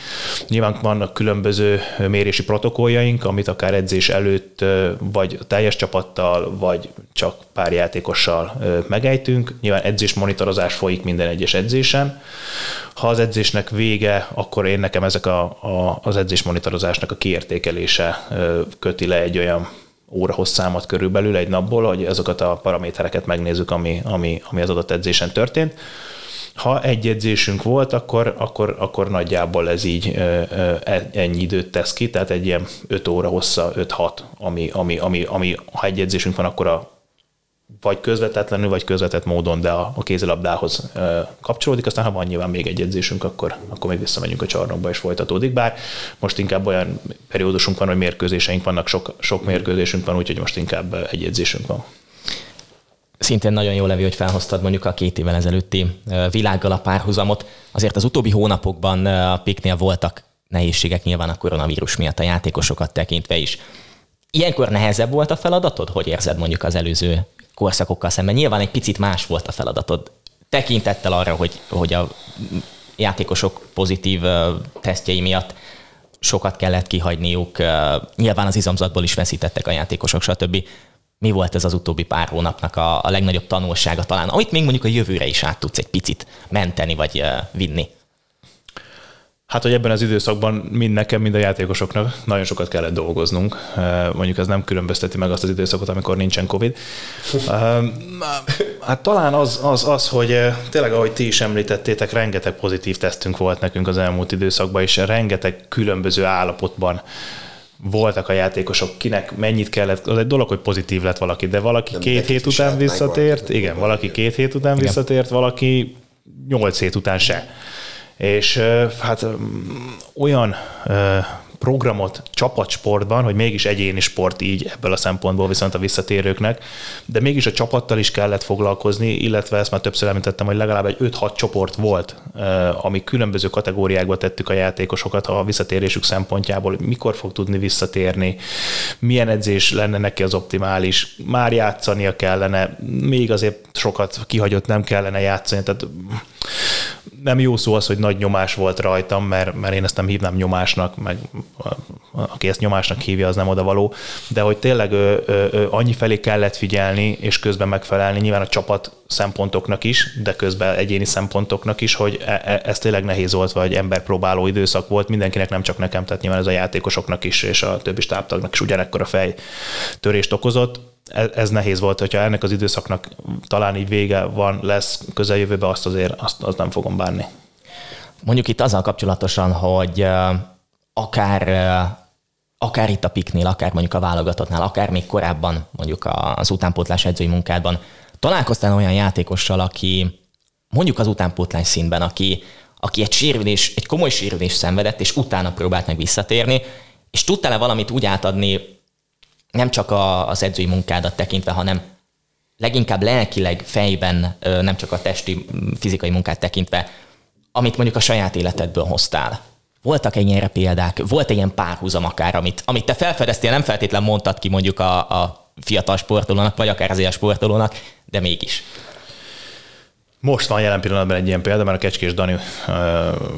Nyilván vannak különböző mérési protokolljaink, amit akár edzés előtt vagy teljes csapattal, vagy csak pár játékossal megejtünk. Nyilván edzés monitorozás folyik minden egyes edzésen. Ha az edzésnek vége, akkor én nekem ezek a, a, az edzés monitorozásnak a kiértékelése köti le egy olyan óra hosszámat körülbelül egy napból, hogy azokat a paramétereket megnézzük, ami, ami, ami az adott edzésen történt. Ha egy edzésünk volt, akkor, akkor, akkor nagyjából ez így e, ennyi időt tesz ki, tehát egy ilyen 5 óra hossza, 5-6, ami, ami, ami, ami, ha egy edzésünk van, akkor a vagy közvetetlenül, vagy közvetett módon, de a, a kézilabdához kapcsolódik. Aztán, ha van nyilván még egy edzésünk, akkor, akkor még visszamegyünk a csarnokba, és folytatódik. Bár most inkább olyan periódusunk van, hogy mérkőzéseink vannak, sok, sok mérkőzésünk van, úgyhogy most inkább egy edzésünk van. Szintén nagyon jó levi, hogy felhoztad mondjuk a két évvel ezelőtti világgal a párhuzamot. Azért az utóbbi hónapokban a Piknél voltak nehézségek nyilván a koronavírus miatt a játékosokat tekintve is. Ilyenkor nehezebb volt a feladatod? Hogy érzed mondjuk az előző korszakokkal szemben. Nyilván egy picit más volt a feladatod, tekintettel arra, hogy, hogy a játékosok pozitív tesztjei miatt sokat kellett kihagyniuk, nyilván az izomzatból is veszítettek a játékosok, stb. Mi volt ez az utóbbi pár hónapnak a, legnagyobb tanulsága talán, amit még mondjuk a jövőre is át tudsz egy picit menteni vagy vinni? Hát, hogy ebben az időszakban mind nekem, mind a játékosoknak nagyon sokat kellett dolgoznunk. Mondjuk ez nem különbözteti meg azt az időszakot, amikor nincsen Covid. Hát talán az, az, az, hogy tényleg, ahogy ti is említettétek, rengeteg pozitív tesztünk volt nekünk az elmúlt időszakban, és rengeteg különböző állapotban voltak a játékosok, kinek mennyit kellett, az egy dolog, hogy pozitív lett valaki, de valaki Nem két hét után visszatért, igen, valaki két hét után visszatért, valaki nyolc hét után se és hát olyan programot csapatsportban, hogy mégis egyéni sport így ebből a szempontból viszont a visszatérőknek, de mégis a csapattal is kellett foglalkozni, illetve ezt már többször említettem, hogy legalább egy 5-6 csoport volt, ami különböző kategóriákba tettük a játékosokat a visszatérésük szempontjából, mikor fog tudni visszatérni, milyen edzés lenne neki az optimális, már játszania kellene, még azért sokat kihagyott nem kellene játszani, tehát nem jó szó az, hogy nagy nyomás volt rajtam, mert, mert én ezt nem hívnám nyomásnak, meg aki ezt nyomásnak hívja, az nem odavaló, de hogy tényleg ö, ö, ö, annyi felé kellett figyelni, és közben megfelelni, nyilván a csapat szempontoknak is, de közben egyéni szempontoknak is, hogy e, e, ez tényleg nehéz volt, vagy emberpróbáló időszak volt. Mindenkinek, nem csak nekem, tehát nyilván ez a játékosoknak is, és a többi stábtagnak is ugyanekkor a fej törést okozott ez, nehéz volt, hogyha ennek az időszaknak talán így vége van, lesz közeljövőben, azt azért azt, azt nem fogom bánni. Mondjuk itt azzal kapcsolatosan, hogy akár akár itt a piknél, akár mondjuk a válogatottnál, akár még korábban mondjuk az utánpótlás edzői munkádban találkoztál olyan játékossal, aki mondjuk az utánpótlás színben, aki, aki egy sérülés, egy komoly sérülés szenvedett, és utána próbált meg visszatérni, és tudtál-e valamit úgy átadni nem csak a, az edzői munkádat tekintve, hanem leginkább lelkileg, fejben, nem csak a testi, fizikai munkát tekintve, amit mondjuk a saját életedből hoztál. Voltak ennyire példák? Volt ilyen párhuzam akár, amit, amit te felfedeztél, nem feltétlen mondtad ki mondjuk a, a fiatal sportolónak, vagy akár az ilyen sportolónak, de mégis. Most van jelen pillanatban egy ilyen példa, mert a Kecskés Dani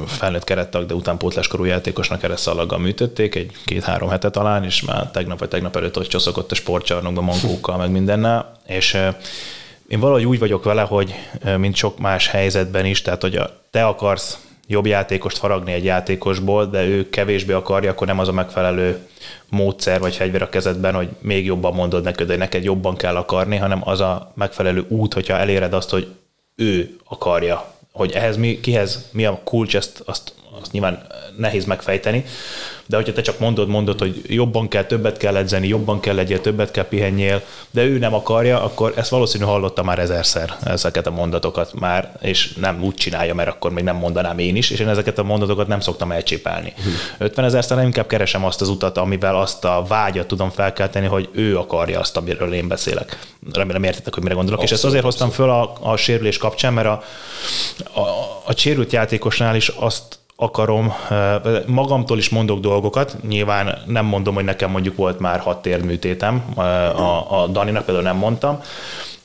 felnőtt kerettag, de utánpótláskorú játékosnak keresztszalaggal műtötték, egy két-három hete talán, és már tegnap vagy tegnap előtt hogy csoszogott a sportcsarnokban mankókkal, meg mindennel, és én valahogy úgy vagyok vele, hogy mint sok más helyzetben is, tehát hogy a, te akarsz jobb játékost faragni egy játékosból, de ő kevésbé akarja, akkor nem az a megfelelő módszer vagy fegyver a kezedben, hogy még jobban mondod neked, hogy neked jobban kell akarni, hanem az a megfelelő út, hogyha eléred azt, hogy ő akarja. Hogy ehhez mi, kihez mi a kulcs, ezt, azt, azt nyilván nehéz megfejteni, de hogyha te csak mondod, mondod, hogy jobban kell, többet kell edzeni, jobban kell legyél, többet kell pihenjél, de ő nem akarja, akkor ezt valószínűleg hallotta már ezerszer, ezeket a mondatokat már, és nem úgy csinálja, mert akkor még nem mondanám én is, és én ezeket a mondatokat nem szoktam elcsépelni. Uh-huh. 50 ezerszer inkább keresem azt az utat, amivel azt a vágyat tudom felkelteni, hogy ő akarja azt, amiről én beszélek. Remélem értitek, hogy mire gondolok. Abszolút, és ezt azért hoztam föl a, a sérülés kapcsán, mert a, a, a sérült játékosnál is azt akarom, magamtól is mondok dolgokat, nyilván nem mondom, hogy nekem mondjuk volt már hat térműtétem, a, a Daninak például nem mondtam,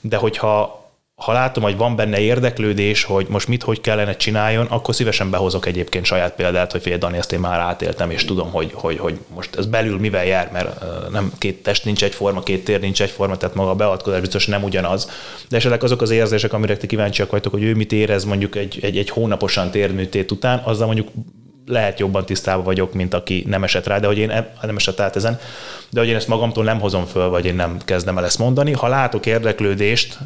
de hogyha ha látom, hogy van benne érdeklődés, hogy most mit, hogy kellene csináljon, akkor szívesen behozok egyébként saját példát, hogy fél Dani, ezt én már átéltem, és tudom, hogy, hogy, hogy most ez belül mivel jár, mert nem két test nincs egyforma, két tér nincs egyforma, tehát maga a beavatkozás biztos nem ugyanaz. De esetleg azok az érzések, amire ti kíváncsiak vagytok, hogy ő mit érez mondjuk egy, egy, egy hónaposan térműtét után, azzal mondjuk lehet jobban tisztában vagyok, mint aki nem esett rá, de hogy én e- nem esett át ezen, de hogy én ezt magamtól nem hozom föl, vagy én nem kezdem el ezt mondani. Ha látok érdeklődést,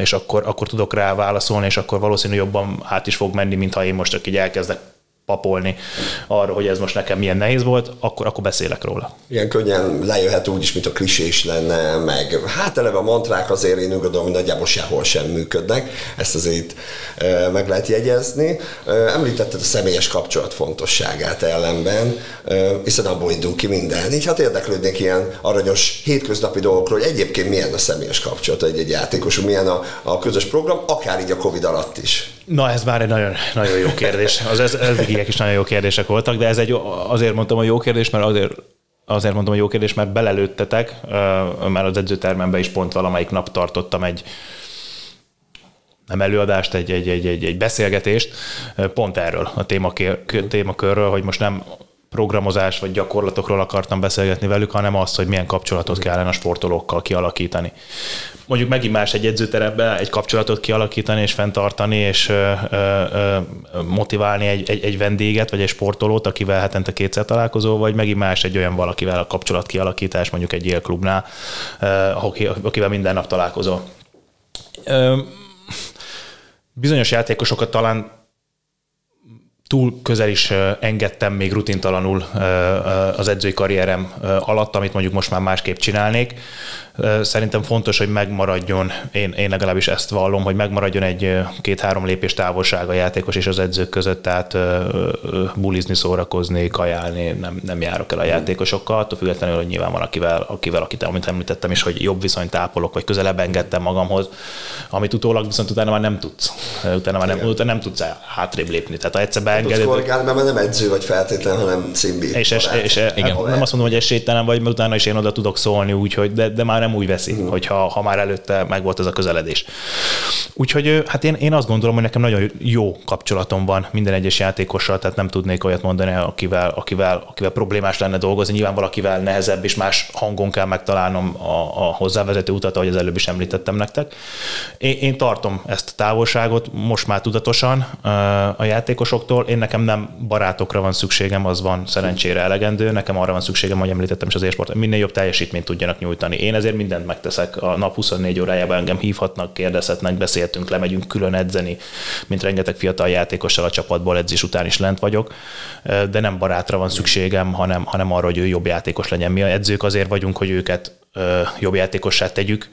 és akkor, akkor tudok rá válaszolni, és akkor valószínű jobban át is fog menni, mint ha én most csak így elkezdek papolni arra, hogy ez most nekem milyen nehéz volt, akkor, akkor beszélek róla. Ilyen könnyen lejöhet úgy is, mint a klisés lenne, meg hát eleve a mantrák azért én úgy gondolom, hogy nagyjából sehol sem működnek, ezt azért e, meg lehet jegyezni. E, említetted a személyes kapcsolat fontosságát ellenben, e, hiszen abból indul ki minden. Így hát érdeklődnék ilyen aranyos hétköznapi dolgokról, hogy egyébként milyen a személyes kapcsolat egy, egy játékos, milyen a, a közös program, akár így a Covid alatt is. Na, ez már egy nagyon, nagyon jó kérdés. Az ez, eddigiek is nagyon jó kérdések voltak, de ez egy, azért mondtam, hogy jó kérdés, mert azért azért mondtam, hogy jó kérdés, mert belelőttetek, mert az edzőtermemben is pont valamelyik nap tartottam egy nem előadást, egy, egy, egy, egy, egy beszélgetést, pont erről a témakér, témakörről, hogy most nem programozás vagy gyakorlatokról akartam beszélgetni velük, hanem azt, hogy milyen kapcsolatot kellene a sportolókkal kialakítani. Mondjuk megint más egy edzőteremben egy kapcsolatot kialakítani és fenntartani, és ö, ö, motiválni egy, egy, egy vendéget, vagy egy sportolót, akivel hetente kétszer találkozó, vagy megint más egy olyan valakivel a kapcsolat kialakítás, mondjuk egy élklubnál, akivel minden nap találkozó. Bizonyos játékosokat talán túl közel is engedtem még rutintalanul az edzői karrierem alatt, amit mondjuk most már másképp csinálnék. Szerintem fontos, hogy megmaradjon, én, én legalábbis ezt vallom, hogy megmaradjon egy két-három lépés távolság a játékos és az edzők között, tehát bulizni, szórakozni, kajálni, nem, nem járok el a játékosokkal, attól függetlenül, hogy nyilván van akivel, akivel akit amit említettem is, hogy jobb viszonyt ápolok, vagy közelebb engedtem magamhoz, amit utólag viszont utána már nem tudsz. Utána már nem, utána nem tudsz hátrébb lépni. Tehát ha egyszer beengeded... Korrigálni, mert nem edző vagy feltétlen, hanem szimbi. És, és, és, igen. nem azt mondom, hogy esélytelen vagy, mert utána is én oda tudok szólni úgy, hogy de, de már nem úgy veszi, uh-huh. hogyha ha már előtte meg volt ez a közeledés. Úgyhogy hát én, én azt gondolom, hogy nekem nagyon jó kapcsolatom van minden egyes játékossal, tehát nem tudnék olyat mondani, akivel, akivel, akivel problémás lenne dolgozni. Nyilván valakivel nehezebb és más hangon kell megtalálnom a, a hozzávezető utat, ahogy az előbb is említettem nektek. Én, én tartom ezt a távolságot most már tudatosan a játékosoktól. Én nekem nem barátokra van szükségem, az van szerencsére elegendő. Nekem arra van szükségem, hogy említettem is az élsport, minél jobb teljesítményt tudjanak nyújtani. Én ezért mindent megteszek. A nap 24 órájában engem hívhatnak, kérdezhetnek, beszéltünk, lemegyünk külön edzeni, mint rengeteg fiatal játékossal a csapatból edzés után is lent vagyok, de nem barátra van szükségem, hanem, hanem arra, hogy ő jobb játékos legyen. Mi a edzők azért vagyunk, hogy őket jobb játékossá tegyük,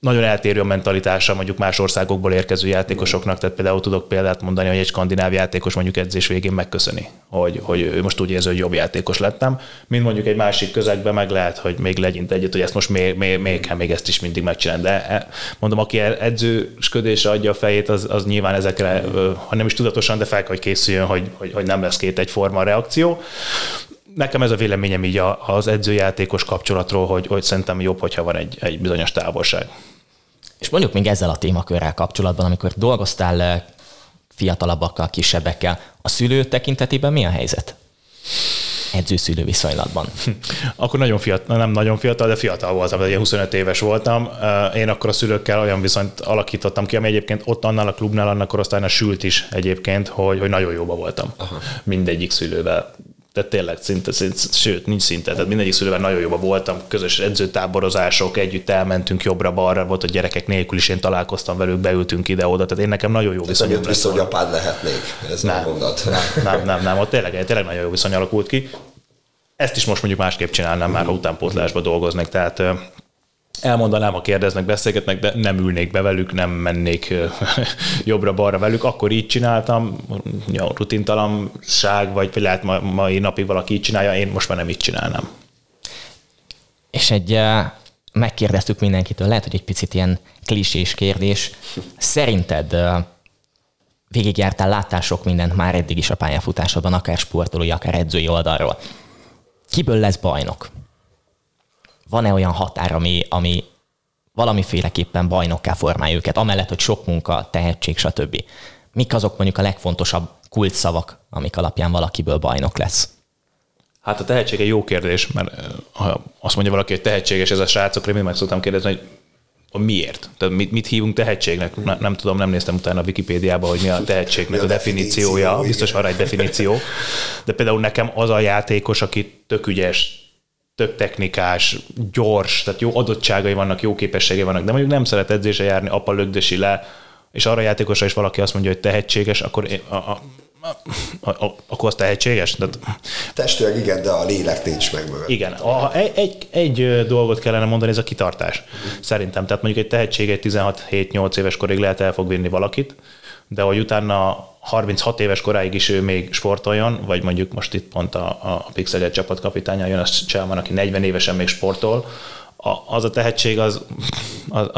nagyon eltérő a mentalitása mondjuk más országokból érkező játékosoknak, tehát például tudok példát mondani, hogy egy skandináv játékos mondjuk edzés végén megköszöni, hogy, hogy ő most úgy érzi, hogy jobb játékos lettem, mint mondjuk egy másik közegben meg lehet, hogy még legyint egyet, hogy ezt most még, még, még kell még ezt is mindig megcsinálni. De e, mondom, aki edzősködésre adja a fejét, az, az nyilván ezekre, ha nem is tudatosan, de fel kell, hogy készüljön, hogy, hogy, hogy nem lesz két egyforma reakció nekem ez a véleményem így az edzőjátékos kapcsolatról, hogy, hogy szerintem jobb, hogyha van egy, egy bizonyos távolság. És mondjuk még ezzel a témakörrel kapcsolatban, amikor dolgoztál eh, fiatalabbakkal, kisebbekkel, a szülő tekintetében mi a helyzet? edző-szülő viszonylatban? Akkor nagyon fiatal, nem nagyon fiatal, de fiatal voltam, de 25 éves voltam. Eh, én akkor a szülőkkel olyan viszonyt alakítottam ki, ami egyébként ott annál a klubnál, annak korosztálynál sült is egyébként, hogy, hogy nagyon jóba voltam Aha. mindegyik szülővel tehát tényleg szinte, szinte, sőt, nincs szinte. Tehát mindegyik szülővel nagyon jobban voltam, közös edzőtáborozások, együtt elmentünk jobbra-balra, volt a gyerekek nélkül is, én találkoztam velük, beültünk ide-oda, tehát én nekem nagyon jó viszony. Tehát vissza, hogy apád lehetnék, ez nem, nem mondat. Nem, nem, nem, nem, ott tényleg, tényleg nagyon jó viszony alakult ki. Ezt is most mondjuk másképp csinálnám, már ha utánpótlásba dolgoznék, tehát elmondanám, ha kérdeznek, beszélgetnek, de nem ülnék be velük, nem mennék jobbra-balra velük. Akkor így csináltam, ja, rutintalanság, vagy lehet ma, mai napig valaki így csinálja, én most már nem így csinálnám. És egy megkérdeztük mindenkitől, lehet, hogy egy picit ilyen klisés kérdés. Szerinted végigjártál, láttál sok mindent már eddig is a pályafutásodban, akár sportolói, akár edzői oldalról. Kiből lesz bajnok? Van-e olyan határ, ami, ami valamiféleképpen bajnokká formálja őket, amellett, hogy sok munka, tehetség, stb. Mik azok mondjuk a legfontosabb kulcsszavak, amik alapján valakiből bajnok lesz? Hát a tehetség egy jó kérdés, mert ha azt mondja valaki, hogy tehetséges ez a srácok, én meg szoktam kérdezni, hogy miért? Tehát mit, mit hívunk tehetségnek? Nem, nem tudom, nem néztem utána a Wikipédiába, hogy mi a tehetségnek mi a, a definíciója. Definíció, Biztos arra egy definíció. De például nekem az a játékos, aki tök ügyes, tök technikás, gyors, tehát jó adottságai vannak, jó képességei vannak, de mondjuk nem szeret edzése járni, apa lögdösi le, és arra a játékosra is valaki azt mondja, hogy tehetséges, akkor én, a, a, a, a, akkor az tehetséges? De... Testileg igen, de a lélek nincs meg mögött. Igen. A, egy, egy, egy dolgot kellene mondani, ez a kitartás. Uh-huh. Szerintem. Tehát mondjuk egy tehetség egy 16-7-8 éves korig lehet el fog vinni valakit, de hogy utána 36 éves koráig is ő még sportoljon, vagy mondjuk most itt pont a, a Pixel csapatkapitánya Jonas Cselman, aki 40 évesen még sportol, a, az a tehetség az, az,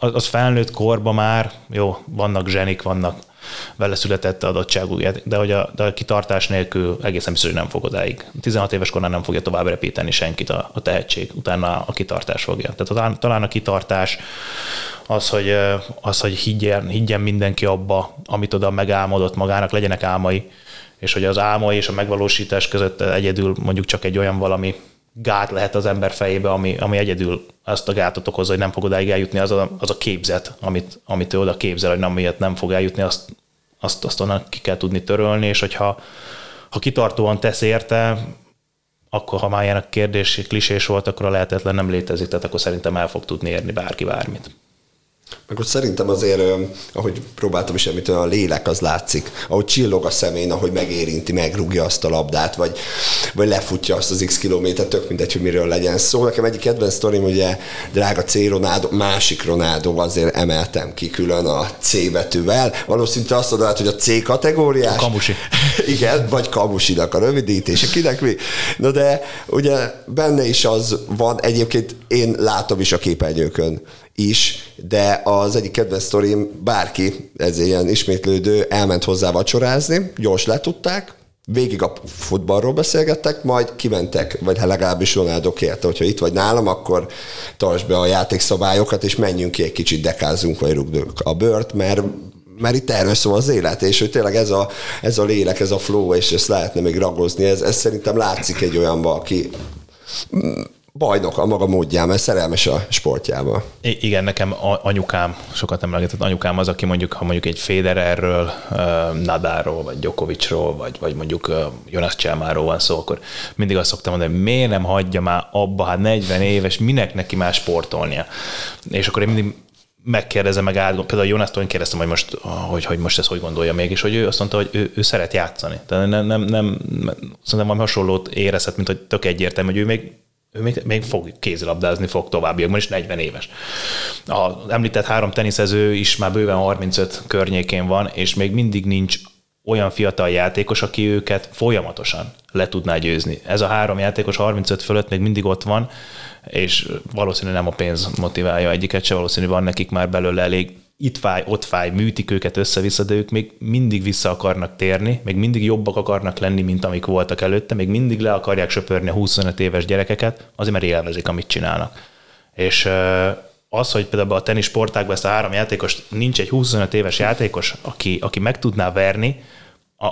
az, az felnőtt korba már, jó, vannak zsenik, vannak vele született adottságú, de hogy a, de a kitartás nélkül egészen biztos, hogy nem fog odáig. 16 éves korán nem fogja tovább repíteni senkit a, a tehetség, utána a kitartás fogja. Tehát talán, talán a kitartás az, hogy, az, hogy higgyen, higgyen mindenki abba, amit oda megálmodott magának, legyenek álmai, és hogy az álmai és a megvalósítás között egyedül mondjuk csak egy olyan valami gát lehet az ember fejébe, ami, ami egyedül azt a gátot okozza, hogy nem fog odáig eljutni, az a, az a képzet, amit, amit ő oda képzel, hogy nem miért nem fog eljutni, azt, azt, azt onnan ki kell tudni törölni, és hogyha ha kitartóan tesz érte, akkor ha már ilyen a kérdés klisés volt, akkor a lehetetlen nem létezik, tehát akkor szerintem el fog tudni érni bárki bármit. Meg ott szerintem azért, ahogy próbáltam is említeni, a lélek az látszik. Ahogy csillog a szemén, ahogy megérinti, megrúgja azt a labdát, vagy, vagy lefutja azt az x kilométert, tök mindegy, hogy miről legyen szó. Nekem egyik kedvenc sztorim, ugye drága C. Ronaldo, másik Ronaldo, azért emeltem ki külön a C betűvel. Valószínűleg azt mondod, hogy a C kategóriás. A kamusi. Igen, vagy kamusinak a rövidítése, kinek mi. Na de ugye benne is az van, egyébként én látom is a képernyőkön, is, de az egyik kedvenc sztorim, bárki, ez ilyen ismétlődő, elment hozzá vacsorázni, gyors letudták, végig a futballról beszélgettek, majd kimentek, vagy hát legalábbis Ronaldo kérte, hogyha itt vagy nálam, akkor tartsd be a játékszabályokat, és menjünk ki egy kicsit, dekázunk, vagy rugdunk a bört, mert mert itt erről szól az élet, és hogy tényleg ez a, ez a lélek, ez a flow, és ezt lehetne még ragozni, ez, ez szerintem látszik egy olyanban, aki bajnok a maga módján, mert szerelmes a sportjába. I- igen, nekem anyukám, sokat emlegetett anyukám az, aki mondjuk, ha mondjuk egy Federerről, Nadáról, vagy Djokovicról, vagy, vagy mondjuk Jonas Cselmáról van szó, akkor mindig azt szoktam mondani, hogy miért nem hagyja már abba, hát 40 éves, minek neki már sportolnia. És akkor én mindig megkérdezem meg át, például Jonas-tól én kérdeztem, hogy most, hogy, hogy most ezt hogy gondolja még, és hogy ő azt mondta, hogy ő, ő szeret játszani. Tehát nem, nem, nem, szerintem valami hasonlót érezhet, mint hogy tök egyértelmű, hogy ő még ő még, még fog kézilabdázni fog továbbiakban, is 40 éves. Az említett három teniszező is már bőven 35 környékén van, és még mindig nincs olyan fiatal játékos, aki őket folyamatosan le tudná győzni. Ez a három játékos 35 fölött még mindig ott van, és valószínűleg nem a pénz motiválja egyiket se, valószínűleg van nekik már belőle elég itt fáj, ott fáj, műtik őket össze-vissza, de ők még mindig vissza akarnak térni, még mindig jobbak akarnak lenni, mint amik voltak előtte, még mindig le akarják söpörni a 25 éves gyerekeket, azért mert élvezik, amit csinálnak. És az, hogy például a tenisz sportákban ezt a három játékos, nincs egy 25 éves játékos, aki, aki meg tudná verni,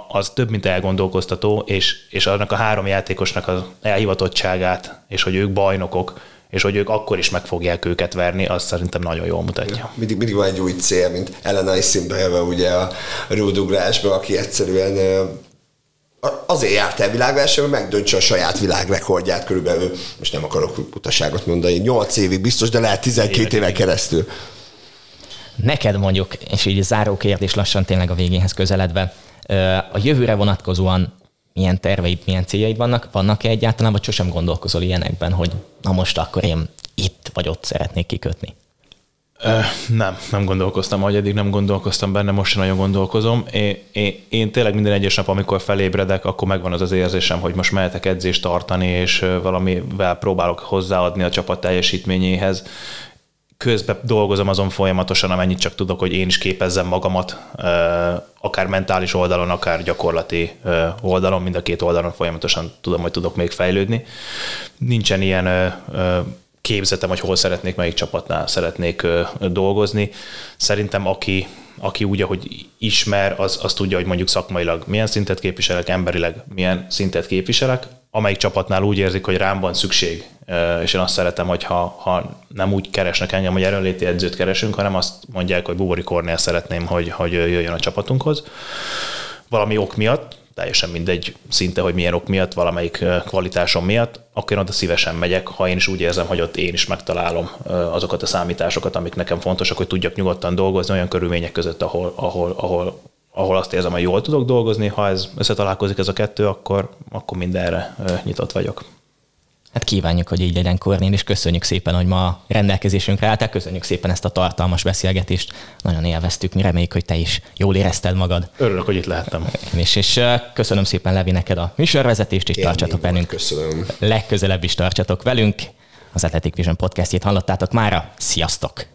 az több, mint elgondolkoztató, és, és annak a három játékosnak az elhivatottságát, és hogy ők bajnokok, és hogy ők akkor is meg fogják őket verni, azt szerintem nagyon jól mutatja. Mindig, mindig van egy új cél, mint Ellen Isinberve ugye a rúdugrásban, aki egyszerűen azért járt el világversenyben, hogy megdöntse a saját világrekordját körülbelül, most nem akarok utaságot mondani, 8 évig biztos, de lehet 12 éven keresztül. Neked mondjuk, és így záró kérdés lassan tényleg a végéhez közeledve, a jövőre vonatkozóan milyen terveid, milyen céljaid vannak? Vannak-e egyáltalán, vagy sosem gondolkozol ilyenekben, hogy na most akkor én itt vagy ott szeretnék kikötni? Nem, nem gondolkoztam, hogy eddig nem gondolkoztam benne, most sem nagyon gondolkozom. Én, én, én tényleg minden egyes nap, amikor felébredek, akkor megvan az az érzésem, hogy most mehetek edzést tartani, és valamivel próbálok hozzáadni a csapat teljesítményéhez. Közben dolgozom azon folyamatosan, amennyit csak tudok, hogy én is képezzem magamat, akár mentális oldalon, akár gyakorlati oldalon, mind a két oldalon folyamatosan tudom, hogy tudok még fejlődni. Nincsen ilyen képzetem, hogy hol szeretnék, melyik csapatnál szeretnék dolgozni. Szerintem aki, aki úgy, ahogy ismer, az, az tudja, hogy mondjuk szakmailag milyen szintet képviselek, emberileg milyen szintet képviselek, amelyik csapatnál úgy érzik, hogy rám van szükség, és én azt szeretem, hogy ha, ha nem úgy keresnek engem, hogy erőnléti edzőt keresünk, hanem azt mondják, hogy Bubori Kornél szeretném, hogy, hogy jöjjön a csapatunkhoz. Valami ok miatt, teljesen mindegy szinte, hogy milyen ok miatt, valamelyik kvalitásom miatt, akkor én oda szívesen megyek, ha én is úgy érzem, hogy ott én is megtalálom azokat a számításokat, amik nekem fontosak, hogy tudjak nyugodtan dolgozni olyan körülmények között, ahol, ahol, ahol ahol azt érzem, hogy jól tudok dolgozni, ha ez összetalálkozik ez a kettő, akkor, akkor mindenre nyitott vagyok. Hát kívánjuk, hogy így legyen Kornél, és köszönjük szépen, hogy ma rendelkezésünkre álltál. Köszönjük szépen ezt a tartalmas beszélgetést. Nagyon élveztük, mi reméljük, hogy te is jól érezted magad. Örülök, hogy itt lehettem. Én is, és köszönöm szépen Levi neked a műsorvezetést, és Én tartsatok velünk. Köszönöm. Legközelebb is tartsatok velünk. Az Athletic Vision podcastjét hallottátok mára. Sziasztok!